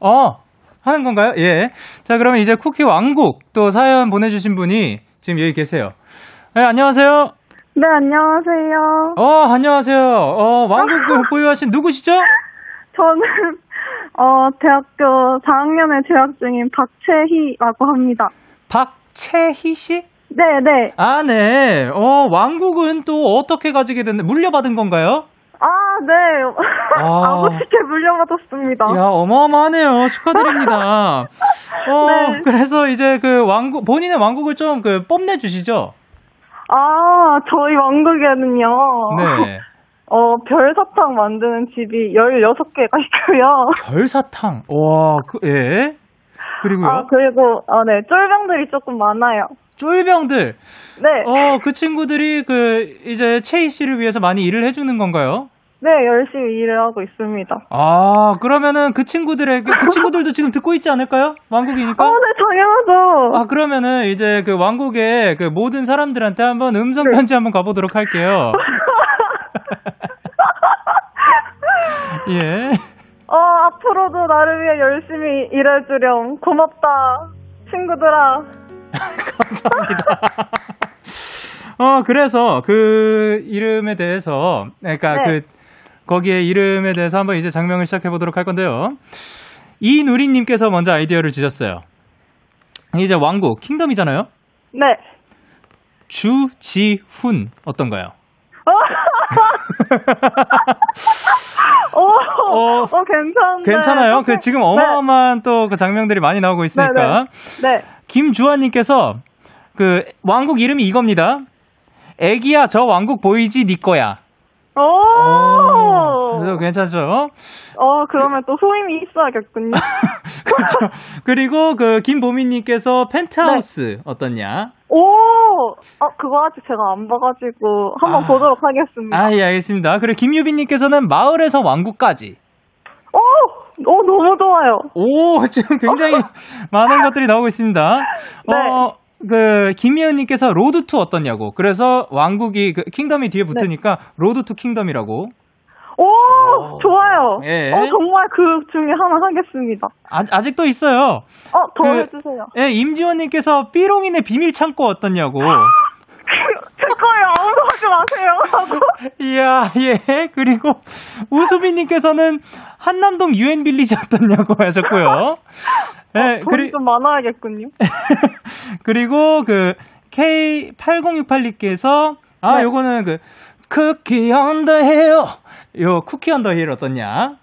어. 하는 건가요? 예. 자, 그러면 이제 쿠키 왕국 또 사연 보내주신 분이 지금 여기 계세요. 네, 안녕하세요. 네, 안녕하세요. 어, 안녕하세요. 어, 왕국을 보유하신 [LAUGHS] 누구시죠? 저는, 어, 대학교 4학년에 재학 중인 박채희라고 합니다. 박채희 씨? 네 네. 아, 네. 어, 왕국은 또 어떻게 가지게 됐나요? 물려받은 건가요? 아, 네. 아. [LAUGHS] 아버지께 물려받았습니다. 야, 어마어마하네요. 축하드립니다. [LAUGHS] 어, 네. 그래서 이제 그 왕국, 본인의 왕국을 좀 그 뽐내 주시죠? 아, 저희 왕국에는요. 네. [LAUGHS] 어, 별사탕 만드는 집이 16개가 있고요. 별사탕. 와, 그, 예. 그리고요. 아, 그리고, 아, 네. 쫄병들이 조금 많아요. 쫄병들. 네. 어, 그 친구들이 그 이제 채희 씨를 위해서 많이 일을 해주는 건가요? 네, 열심히 일을 하고 있습니다. 아, 그러면은 그 친구들에게 그 친구들도 지금 듣고 있지 않을까요? 왕국이니까. 어, 네, 당연하죠. 아, 그러면은 이제 그 왕국의 그 모든 사람들한테 한번 음성 네. 편지 한번 가보도록 할게요. [LAUGHS] 예. 어, 앞으로도 나를 위해 열심히 일해주렴. 고맙다. 친구들아. [LAUGHS] 감사합니다. 어, 그래서 그 이름에 대해서, 그러니까 네. 그, 거기에 이름에 대해서 한번 이제 장명을 시작해 보도록 할 건데요. 이누리님께서 먼저 아이디어를 주셨어요. 이제 왕국, 킹덤이잖아요? 네. 주지훈, 어떤가요? 어, [LAUGHS] 어, 어, 괜찮은데. 괜찮아요? 그 지금 어마어마한 또그 장면들이 많이 나오고 있으니까. 네. 네. 김주환님께서 그 왕국 이름이 이겁니다. 애기야, 저 왕국 보이지? 니 거야. 오! 그래서 괜찮죠? 어, 그러면 또 소임이 있어야겠군요. [LAUGHS] 그렇죠. 그리고 그 김보미님께서 펜트하우스 어떻냐? 오! 어, 그거 아직 제가 안 봐가지고 한번 아. 보도록 하겠습니다. 아, 예, 알겠습니다. 그리고 김유빈님께서는 마을에서 왕국까지. 오! 오, 너무 좋아요. 오, 지금 굉장히 [LAUGHS] 많은 것들이 나오고 있습니다. 어, 그, 김미연님께서 Road to 어떻냐고. 그래서 왕국이, 그, kingdom이 뒤에 붙으니까 Road to Kingdom이라고. 오, 좋아요. 예. 어, 정말 그 중에 하나 하겠습니다. 아, 아직도 있어요. 어, 더 그- 해주세요. 예, 임지원님께서 삐롱이네 비밀 창고 어떻냐고. [LAUGHS] 제 거예요. 아무도 하지 마세요. [LAUGHS] 이야, 예. 그리고 우수빈님께서는 한남동 유엔 빌리지 어떻냐고 하셨고요. [LAUGHS] 예, 돈이 그리, 좀 많아야겠군요. 그리고 그 K8068님께서 아, 네. 요거는 그 Cookie on the Hill. 요 Cookie on the Hill 어떻냐?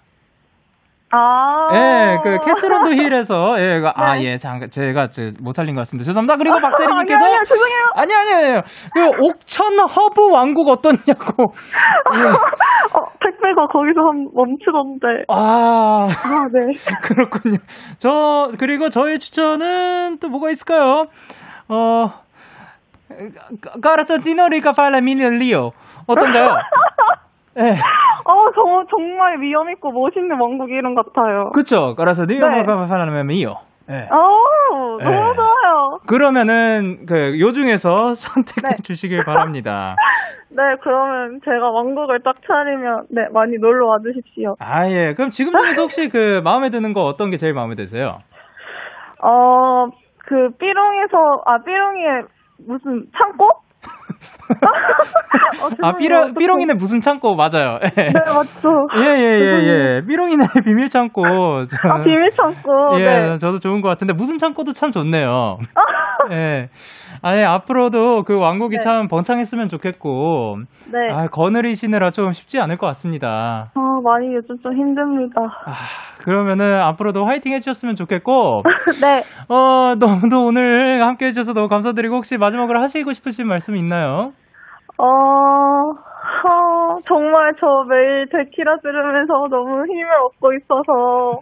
아. 예, 그 Castle on the Hill에서 예, 그, 아, 네. 예, 잠깐 제가 저, 못 살린 것 같습니다. 죄송합니다. 그리고 박세리님께서 아니, 아니요, 죄송해요. 아니 아니 아니요. 그 옥천 허브 왕국 어떻냐고. 예. [LAUGHS] 어, 택배가 거기서 한 멈추던데. 아, 아, 네. [LAUGHS] 그렇군요. 저 그리고 저의 추천은 또 뭐가 있을까요? 어 까라사 디노리가 팔라 미닐리오 어떤가요? [LAUGHS] 예. 어, 정, 정말 위험있고 멋있는 왕국 이름 같아요. 그쵸. 까라사 네. 디노리가 팔라 미닐리오. 예. 어, 너무 네. 좋아요. 그러면은 그 요 중에서 선택해 네. 주시길 바랍니다. [LAUGHS] 네, 그러면 제가 왕국을 딱 차리면 네 많이 놀러 와 주십시오. 아 예. 그럼 지금 중에서 혹시 그 마음에 드는 거 어떤 게 제일 마음에 드세요? 어, 그 삐롱에서 아 삐롱이의 무슨 창고? 어, 아 죄송해요. 삐롱 삐롱이네 무슨 창고 맞아요. 네 맞죠. 예 예 예 예. 삐롱이네 [LAUGHS] 비밀 창고. 아 비밀 창고. 예, 네. 저도 좋은 것 같은데 무슨 창고도 참 좋네요. [LAUGHS] 예. 아예 앞으로도 그 왕국이 네. 참 번창했으면 좋겠고. 네. 아, 거느리시느라 좀 쉽지 않을 것 같습니다. 아 많이 요즘 좀 힘듭니다. 아, 그러면은 앞으로도 화이팅 해주셨으면 좋겠고. [LAUGHS] 네. 어, 너무도 오늘 함께 해주셔서 너무 감사드리고 혹시 마지막으로 하시고 싶으신 말씀 있나요? 어, 어, 정말 저 매일 데키라 들으면서 너무 힘을 얻고 있어서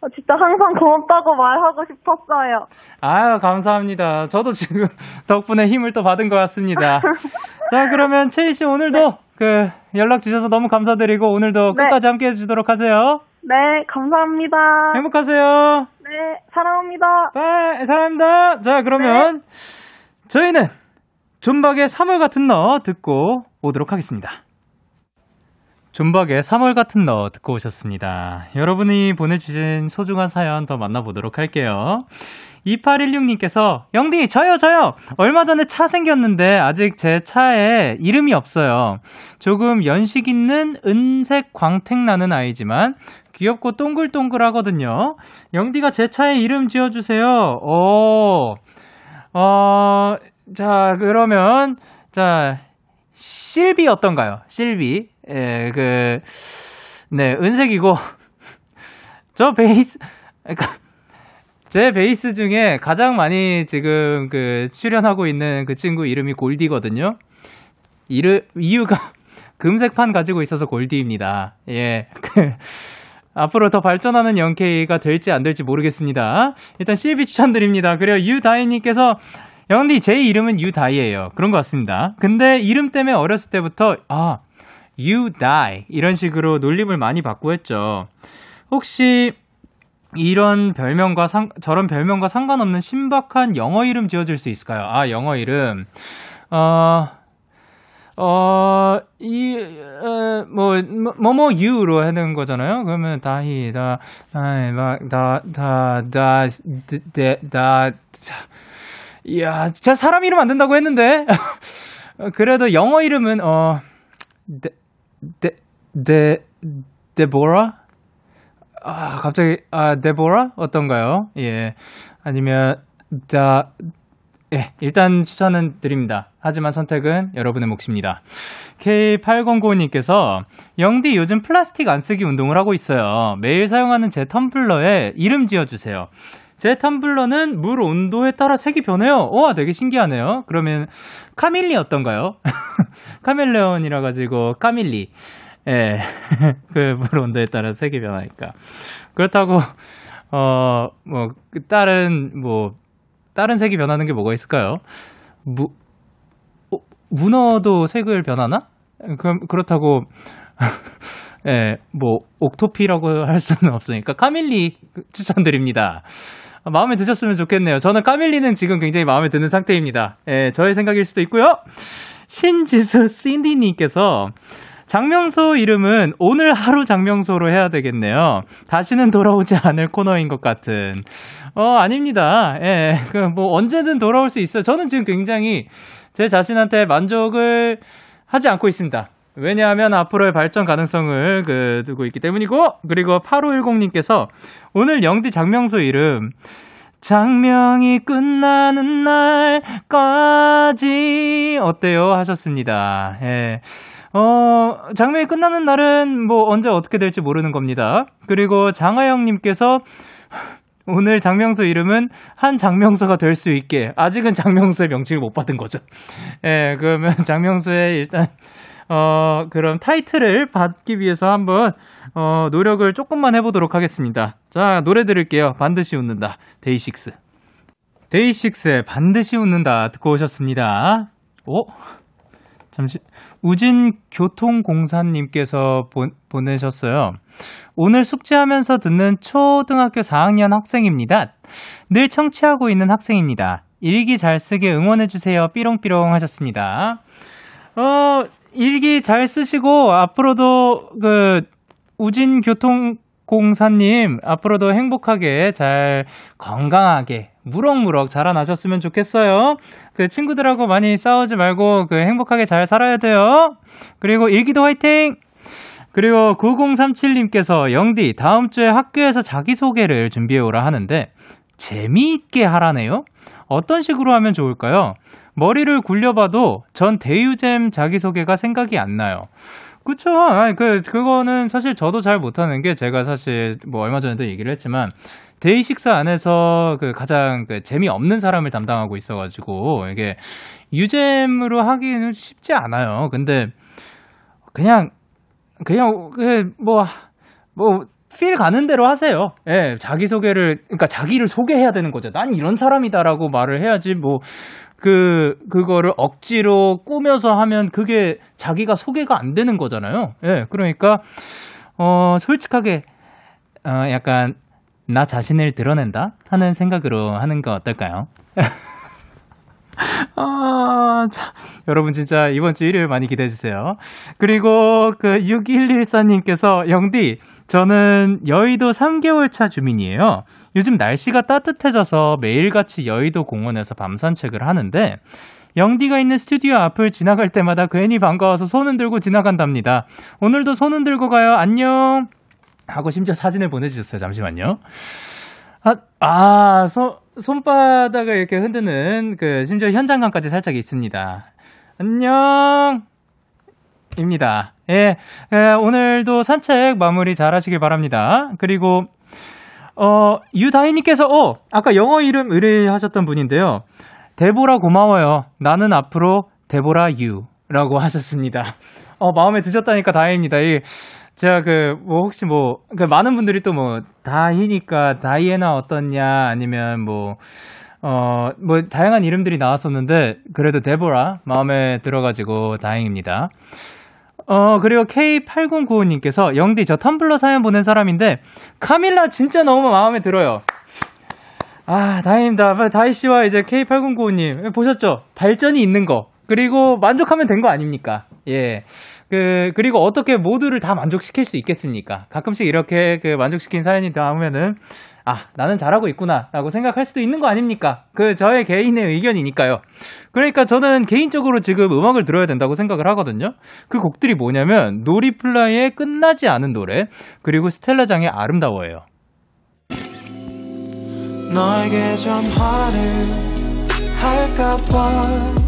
어, 진짜 항상 고맙다고 말하고 싶었어요. 아유, 감사합니다. 저도 지금 [LAUGHS] 덕분에 힘을 또 받은 것 같습니다. [LAUGHS] 자, 그러면 채희 씨 오늘도 그 연락 주셔서 너무 감사드리고 오늘도 네. 끝까지 함께 해주도록 하세요. 네, 감사합니다. 행복하세요. 네, 사랑합니다. 네, 사랑합니다. 자, 그러면 저희는 존박의 3월 같은 너 듣고 오도록 하겠습니다. 존박의 3월 같은 너 듣고 오셨습니다. 여러분이 보내주신 소중한 사연 더 만나보도록 할게요. 2816님께서 영디 저요 저요 얼마 전에 차 생겼는데 아직 제 차에 이름이 없어요. 조금 연식 있는 은색 광택 나는 아이지만 귀엽고 동글동글하거든요. 영디가 제 차에 이름 지어주세요. 오, 어, 자 그러면 자 실비 어떤가요? 실비 예, 그, 네, 은색이고, [LAUGHS] 저 베이스, 그러니까, 제 베이스 중에 가장 많이 지금 그 출연하고 있는 그 친구 이름이 골디거든요. 이르, 이유가 [LAUGHS] 금색판 가지고 있어서 골디입니다. 예. 그, [LAUGHS] 앞으로 더 발전하는 영케이가 될지 안 될지 모르겠습니다. 일단 CB 추천드립니다. 그리고 유다이님께서 영디 제 이름은 유다이예요. 그런 것 같습니다. 근데 이름 때문에 어렸을 때부터 아 die 이런 식으로 놀림을 많이 받고 했죠. 혹시 이런 별명과 상, 저런 별명과 상관없는 신박한 영어 이름 지어줄 수 있을까요? 아 영어 이름 어. 어, 이, 어, 뭐, 뭐, 뭐, 유로 하는 거잖아요? 그러면, 다히, 다, 아이, 막, 다, 다, 다, 다, 다, 다, 이야, 진짜 사람 이름 안 된다고 했는데? [LAUGHS] 그래도 영어 이름은, 어, 데, 데, 데, 데보라? 아, 갑자기, 아, 데보라? 어떤가요? 예. 아니면, 다, 예, 일단 추천은 드립니다. 하지만 선택은 여러분의 몫입니다. K8095님께서 영디 요즘 플라스틱 안 쓰기 운동을 하고 있어요. 매일 사용하는 제 텀블러에 이름 지어주세요. 제 텀블러는 물 온도에 따라 색이 변해요. 우와, 되게 신기하네요. 그러면 카밀리 어떤가요? [LAUGHS] 카멜레온이라 가지고 카밀리. 예. 그 물 온도에 따라 색이 변하니까. 그렇다고 어, 뭐, 그 다른, 뭐, 다른 색이 변하는 게 뭐가 있을까요? 무, 어, 문어도 색을 변하나? 그럼, 그렇다고, 예, 뭐, 옥토피라고 할 수는 없으니까, 카밀리 추천드립니다. 마음에 드셨으면 좋겠네요. 저는 카밀리는 지금 굉장히 마음에 드는 상태입니다. 예, 저의 생각일 수도 있고요. 신지수 신디님께서, 장명소 이름은 오늘 하루 장명소로 해야 되겠네요. 다시는 돌아오지 않을 코너인 것 같은. 어, 아닙니다. 예, 그, 뭐, 언제든 돌아올 수 있어요. 저는 지금 굉장히 제 자신한테 만족을 하지 않고 있습니다. 왜냐하면 앞으로의 발전 가능성을 그, 두고 있기 때문이고, 그리고 8510님께서 오늘 영디 장명소 이름, 장명이 끝나는 날까지 어때요? 하셨습니다. 예. 어, 장명이 끝나는 날은 뭐 언제 어떻게 될지 모르는 겁니다. 그리고 장하영 님께서 오늘 장명소 이름은 한 장명소가 될 수 있게 아직은 장명소의 명칭을 못 받은 거죠. 예, 그러면 [LAUGHS] 장명소의 일단 어, 그럼 타이틀을 받기 위해서 한번 어, 노력을 조금만 해보도록 하겠습니다. 자, 노래 들을게요. 반드시 웃는다. 데이식스. 데이식스의 반드시 웃는다 듣고 오셨습니다. 오? 잠시 우진 교통공사님께서 보, 보내셨어요. 오늘 숙제하면서 듣는 초등학교 4학년 학생입니다. 늘 청취하고 있는 학생입니다. 일기 잘 쓰게 응원해주세요. 삐롱삐롱 하셨습니다. 어, 일기 잘 쓰시고, 앞으로도 그, 우진교통공사님, 앞으로도 행복하게 잘 건강하게 무럭무럭 자라나셨으면 좋겠어요. 그 친구들하고 많이 싸우지 말고 그 행복하게 잘 살아야 돼요. 그리고 일기도 화이팅! 그리고 9037님께서 영디 다음 주에 학교에서 자기소개를 준비해 오라 하는데 재미있게 하라네요. 어떤 식으로 하면 좋을까요? 머리를 굴려봐도 전 대유잼 자기소개가 생각이 안 나요. 그쵸. 아니, 그, 그거는 사실 저도 잘 못하는 게 제가 사실 뭐 얼마 전에도 얘기를 했지만 데이식스 안에서 그 가장 그 재미없는 사람을 담당하고 있어가지고 이게 유잼으로 하기는 쉽지 않아요. 근데 그냥 그냥 그뭐 뭐 필 가는 대로 하세요. 예, 자기 소개를 그러니까 자기를 소개해야 되는 거죠. 난 이런 사람이다라고 말을 해야지 뭐 그 그거를 억지로 꾸며서 하면 그게 자기가 소개가 안 되는 거잖아요. 예, 그러니까 어 솔직하게 어 약간 나 자신을 드러낸다 하는 생각으로 하는 거 어떨까요? [LAUGHS] [LAUGHS] 아, 자, 여러분 진짜 이번 주 일요일 많이 기대해 주세요. 그리고 그 6114님께서 영디, 저는 여의도 3개월 차 주민이에요. 요즘 날씨가 따뜻해져서 매일같이 여의도 공원에서 밤 산책을 하는데 영디가 있는 스튜디오 앞을 지나갈 때마다 괜히 반가워서 손 흔들고 지나간답니다. 오늘도 손 흔들고 가요. 안녕. 하고 심지어 사진을 보내주셨어요. 잠시만요. 아, 아, 손, 손바닥을 이렇게 흔드는 그 심지어 현장감까지 살짝 있습니다. 안녕! 입니다. 예, 예, 오늘도 산책 마무리 잘 하시길 바랍니다. 그리고, 어, 유다희님께서, 어, 아까 영어 이름 의뢰하셨던 분인데요. 데보라 고마워요. 나는 앞으로 데보라 유라고 하셨습니다. 어, 마음에 드셨다니까 다행입니다. 이, 제가 그, 뭐, 혹시 뭐, 그 많은 분들이 또 뭐, 다희니까 다이애나 어떻냐, 아니면 뭐, 어, 뭐, 다양한 이름들이 나왔었는데, 그래도 데보라 마음에 들어가지고 다행입니다. 어, 그리고 K8095님께서, 영디, 저 텀블러 사연 보낸 사람인데, 카밀라 진짜 너무 마음에 들어요. 아, 다행입니다. 다희 씨와 이제 K8095님, 보셨죠? 발전이 있는 거. 그리고 만족하면 된 거 아닙니까? 예. 그, 그리고 어떻게 모두를 다 만족시킬 수 있겠습니까? 가끔씩 이렇게 그 만족시킨 사연이 나오면은, 아, 나는 잘하고 있구나, 라고 생각할 수도 있는 거 아닙니까? 그, 저의 개인의 의견이니까요. 그러니까 저는 개인적으로 지금 음악을 들어야 된다고 생각을 하거든요. 그 곡들이 뭐냐면, 노리플라이의 끝나지 않은 노래, 그리고 스텔라장의 아름다워요. 너에게 전화를 할까봐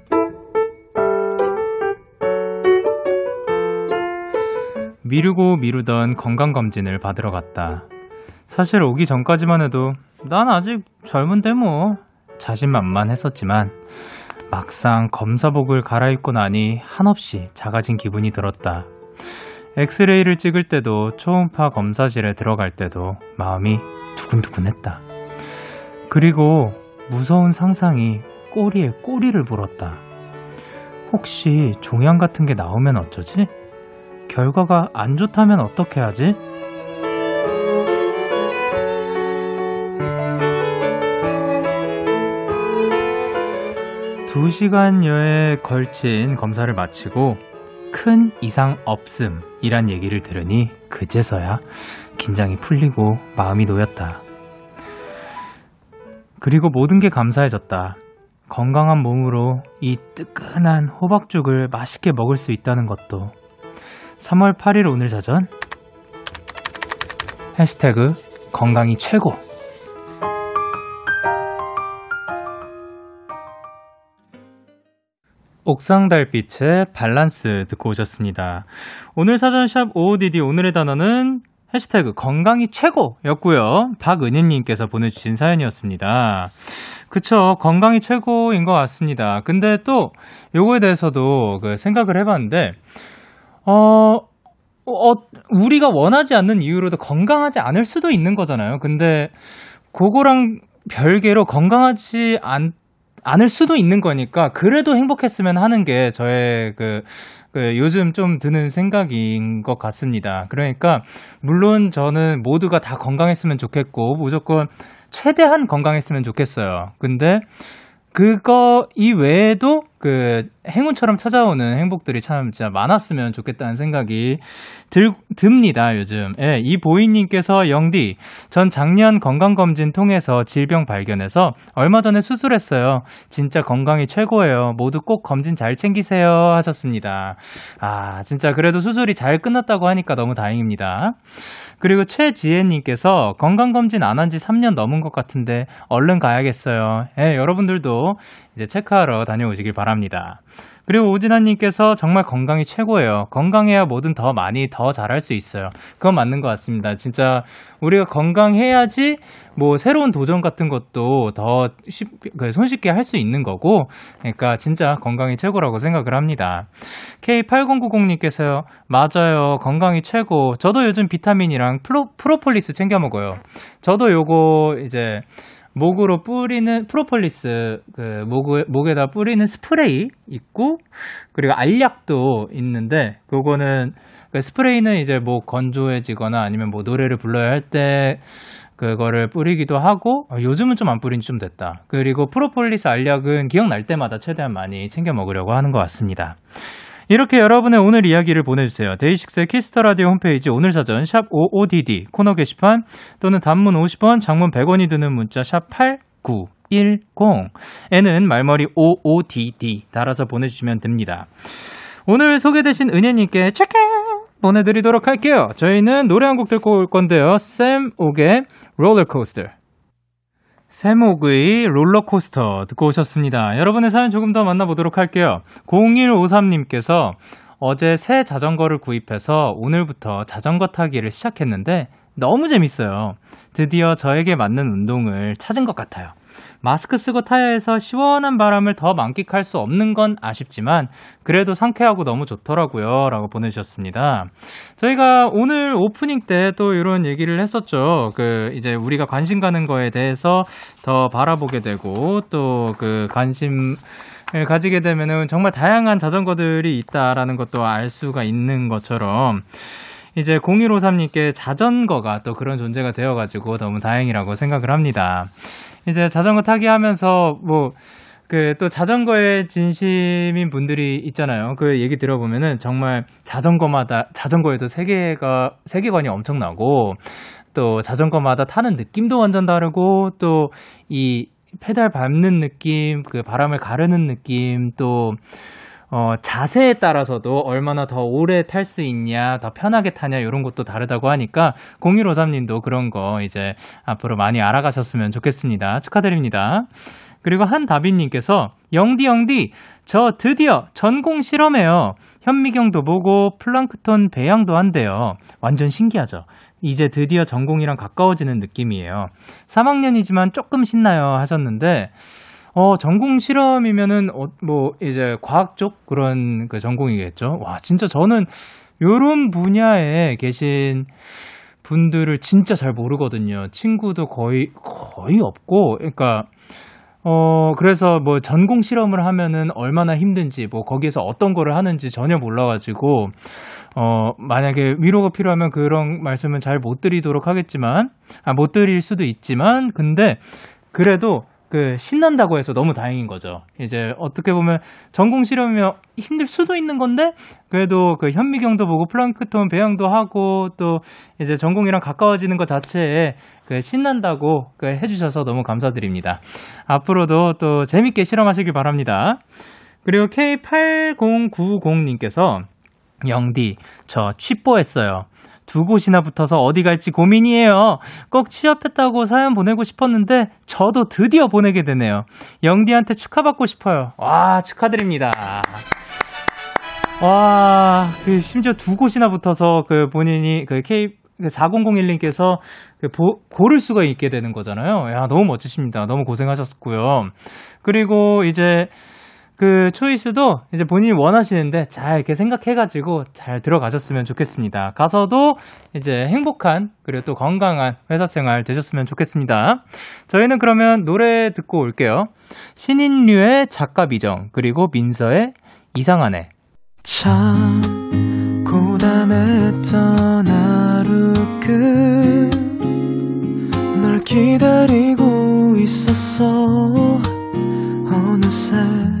미루고 미루던 건강검진을 받으러 갔다. 사실 오기 전까지만 해도 난 아직 젊은데 뭐 자신만만 했었지만 막상 검사복을 갈아입고 나니 한없이 작아진 기분이 들었다. 엑스레이를 찍을 때도 초음파 검사실에 들어갈 때도 마음이 두근두근했다. 그리고 무서운 상상이 꼬리에 꼬리를 물었다. 혹시 종양 같은 게 나오면 어쩌지? 결과가 안 좋다면 어떻게 하지? 두 시간여에 걸친 검사를 마치고 큰 이상 없음이란 얘기를 들으니 그제서야 긴장이 풀리고 마음이 놓였다. 그리고 모든 게 감사해졌다. 건강한 몸으로 이 뜨끈한 호박죽을 맛있게 먹을 수 있다는 것도 3월 8일 오늘 자전 해시태그 건강이 최고 옥상 달빛의 밸런스 듣고 오셨습니다. 오늘 사전샵 OODD 오늘의 단어는 해시태그 건강이 최고였고요. 박은희님께서 보내주신 사연이었습니다. 그쵸. 건강이 최고인 것 같습니다. 근데 또 요거에 대해서도 그 생각을 해봤는데, 어, 어, 우리가 원하지 않는 이유로도 건강하지 않을 수도 있는 거잖아요. 근데 그거랑 별개로 건강하지 않, 않을 수도 있는 거니까 그래도 행복했으면 하는 게 저의 그, 그 요즘 좀 드는 생각인 것 같습니다. 그러니까 물론 저는 모두가 다 건강했으면 좋겠고 무조건 최대한 건강했으면 좋겠어요. 근데 그거 이외에도 그 행운처럼 찾아오는 행복들이 참 진짜 많았으면 좋겠다는 생각이 들, 듭니다, 요즘. 예, 이 보이님께서 영디, 전 작년 건강 검진 통해서 질병 발견해서 얼마 전에 수술했어요. 진짜 건강이 최고예요. 모두 꼭 검진 잘 챙기세요. 하셨습니다. 아, 진짜 그래도 수술이 잘 끝났다고 하니까 너무 다행입니다. 그리고 최지혜님께서 건강검진 안 한 지 3년 넘은 것 같은데 얼른 가야겠어요. 예, 여러분들도 이제 체크하러 다녀오시길 바랍니다. 그리고 오진아님께서 정말 건강이 최고예요. 건강해야 뭐든 더 많이 더 잘할 수 있어요. 그건 맞는 것 같습니다. 진짜 우리가 건강해야지 뭐 새로운 도전 같은 것도 더 쉽, 그 손쉽게 할 수 있는 거고, 그러니까 진짜 건강이 최고라고 생각을 합니다. K8090님께서요, 맞아요. 건강이 최고. 저도 요즘 비타민이랑 프로, 프로폴리스 챙겨 먹어요. 저도 요거 이제 목으로 뿌리는 프로폴리스 그 목, 목에다 뿌리는 스프레이 있고 그리고 알약도 있는데 그거는 그 스프레이는 이제 목 건조해지거나 아니면 뭐 노래를 불러야 할 때 그거를 뿌리기도 하고 어, 요즘은 좀 안 뿌린 지 좀 됐다. 그리고 프로폴리스 알약은 기억날 때마다 최대한 많이 챙겨 먹으려고 하는 것 같습니다. 이렇게 여러분의 오늘 이야기를 보내주세요. 데이식스의 키스 더 라디오 홈페이지 오늘 사전 샵 55DD 코너 게시판 또는 단문 50원, 장문 100원이 드는 문자 샵 8910에는 말머리 55DD 달아서 보내주시면 됩니다. 오늘 소개되신 은혜님께 체크 보내드리도록 할게요. 저희는 노래 한 곡 듣고 올 건데요. 샘 옥의 롤러코스터. 세목의 롤러코스터 듣고 오셨습니다. 여러분의 사연 조금 더 만나보도록 할게요. 0153님께서 어제 새 자전거를 구입해서 오늘부터 자전거 타기를 시작했는데 너무 재밌어요. 드디어 저에게 맞는 운동을 찾은 것 같아요. 마스크 쓰고 타야 해서 시원한 바람을 더 만끽할 수 없는 건 아쉽지만 그래도 상쾌하고 너무 좋더라고요. 라고 보내주셨습니다. 저희가 오늘 오프닝 때 또 이런 얘기를 했었죠. 그 이제 우리가 관심 가는 거에 대해서 더 바라보게 되고 또 그 관심 을 가지게 되면은 정말 다양한 자전거들이 있다라는 것도 알 수가 있는 것처럼 이제 0153님께 자전거가 또 그런 존재가 되어가지고 너무 다행이라고 생각을 합니다. 이제 자전거 타기 하면서 뭐, 그 또 자전거에 진심인 분들이 있잖아요. 그 얘기 들어보면은 정말 자전거마다, 자전거에도 세계가, 세계관이 엄청나고 또 자전거마다 타는 느낌도 완전 다르고 또이 페달 밟는 느낌, 그 바람을 가르는 느낌, 또 어, 자세에 따라서도 얼마나 더 오래 탈 수 있냐, 더 편하게 타냐, 이런 것도 다르다고 하니까, 0153님도 그런 거 이제 앞으로 많이 알아가셨으면 좋겠습니다. 축하드립니다. 그리고 한다빈님께서, 영디, 영디, 저 드디어 전공 실험해요. 현미경도 보고 플랑크톤 배양도 한대요. 완전 신기하죠? 이제 드디어 전공이랑 가까워지는 느낌이에요. 3학년이지만 조금 신나요 하셨는데, 어, 전공 실험이면은, 어, 뭐, 이제, 과학 쪽 그런 그 전공이겠죠. 와, 진짜 저는 요런 분야에 계신 분들을 진짜 잘 모르거든요. 친구도 거의, 거의 없고, 그러니까, 어, 그래서 뭐 전공 실험을 하면은 얼마나 힘든지, 뭐 거기에서 어떤 거를 하는지 전혀 몰라가지고, 어, 만약에 위로가 필요하면 그런 말씀은 잘 못 드리도록 하겠지만, 아, 못 드릴 수도 있지만, 근데, 그래도 그 신난다고 해서 너무 다행인 거죠. 이제 어떻게 보면 전공 실험이면 힘들 수도 있는 건데 그래도 그 현미경도 보고 플랑크톤 배양도 하고 또 이제 전공이랑 가까워지는 것 자체에 그 신난다고 그 해주셔서 너무 감사드립니다. 앞으로도 또 재밌게 실험하시길 바랍니다. 그리고 K8090님께서 영디 저 취뽀했어요. 두 곳이나 붙어서 어디 갈지 고민이에요. 꼭 취업했다고 사연 보내고 싶었는데 저도 드디어 보내게 되네요. 영디한테 축하받고 싶어요. 와, 축하드립니다. 와, 그 심지어 두 곳이나 붙어서 그 본인이 그 K 4001님께서 그 고를 수가 있게 되는 거잖아요. 야, 너무 멋지십니다. 너무 고생하셨고요. 그리고 이제 그 초이스도 이제 본인이 원하시는데 잘 이렇게 생각해가지고 잘 들어가셨으면 좋겠습니다. 가서도 이제 행복한 그리고 또 건강한 회사 생활 되셨으면 좋겠습니다. 저희는 그러면 노래 듣고 올게요. 신인류의 작가 비정 그리고 민서의 이상하네. 참 고단했던 하루 끝널 기다리고 있었어 어느새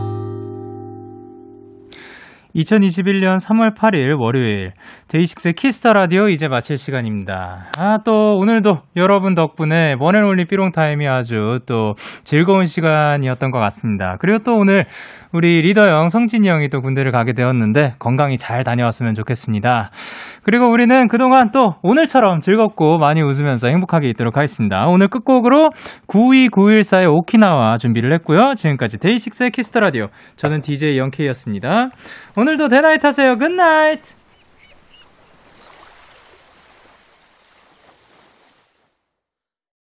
2021년 3월 8일 월요일 데이식스의 키스 더 라디오 이제 마칠 시간입니다. 아 또 오늘도 여러분 덕분에 one and only 삐롱타임이 아주 또 즐거운 시간이었던 것 같습니다. 그리고 또 오늘 우리 리더 형 성진이 형이 또 군대를 가게 되었는데 건강히 잘 다녀왔으면 좋겠습니다. 그리고 우리는 그동안 또 오늘처럼 즐겁고 많이 웃으면서 행복하게 있도록 하겠습니다. 오늘 끝곡으로 92914의 오키나와 준비를 했고요. 지금까지 데이식스의 키스 더 라디오 저는 DJ 영케이였습니다. 오늘도 대나잇 하세요. Good night.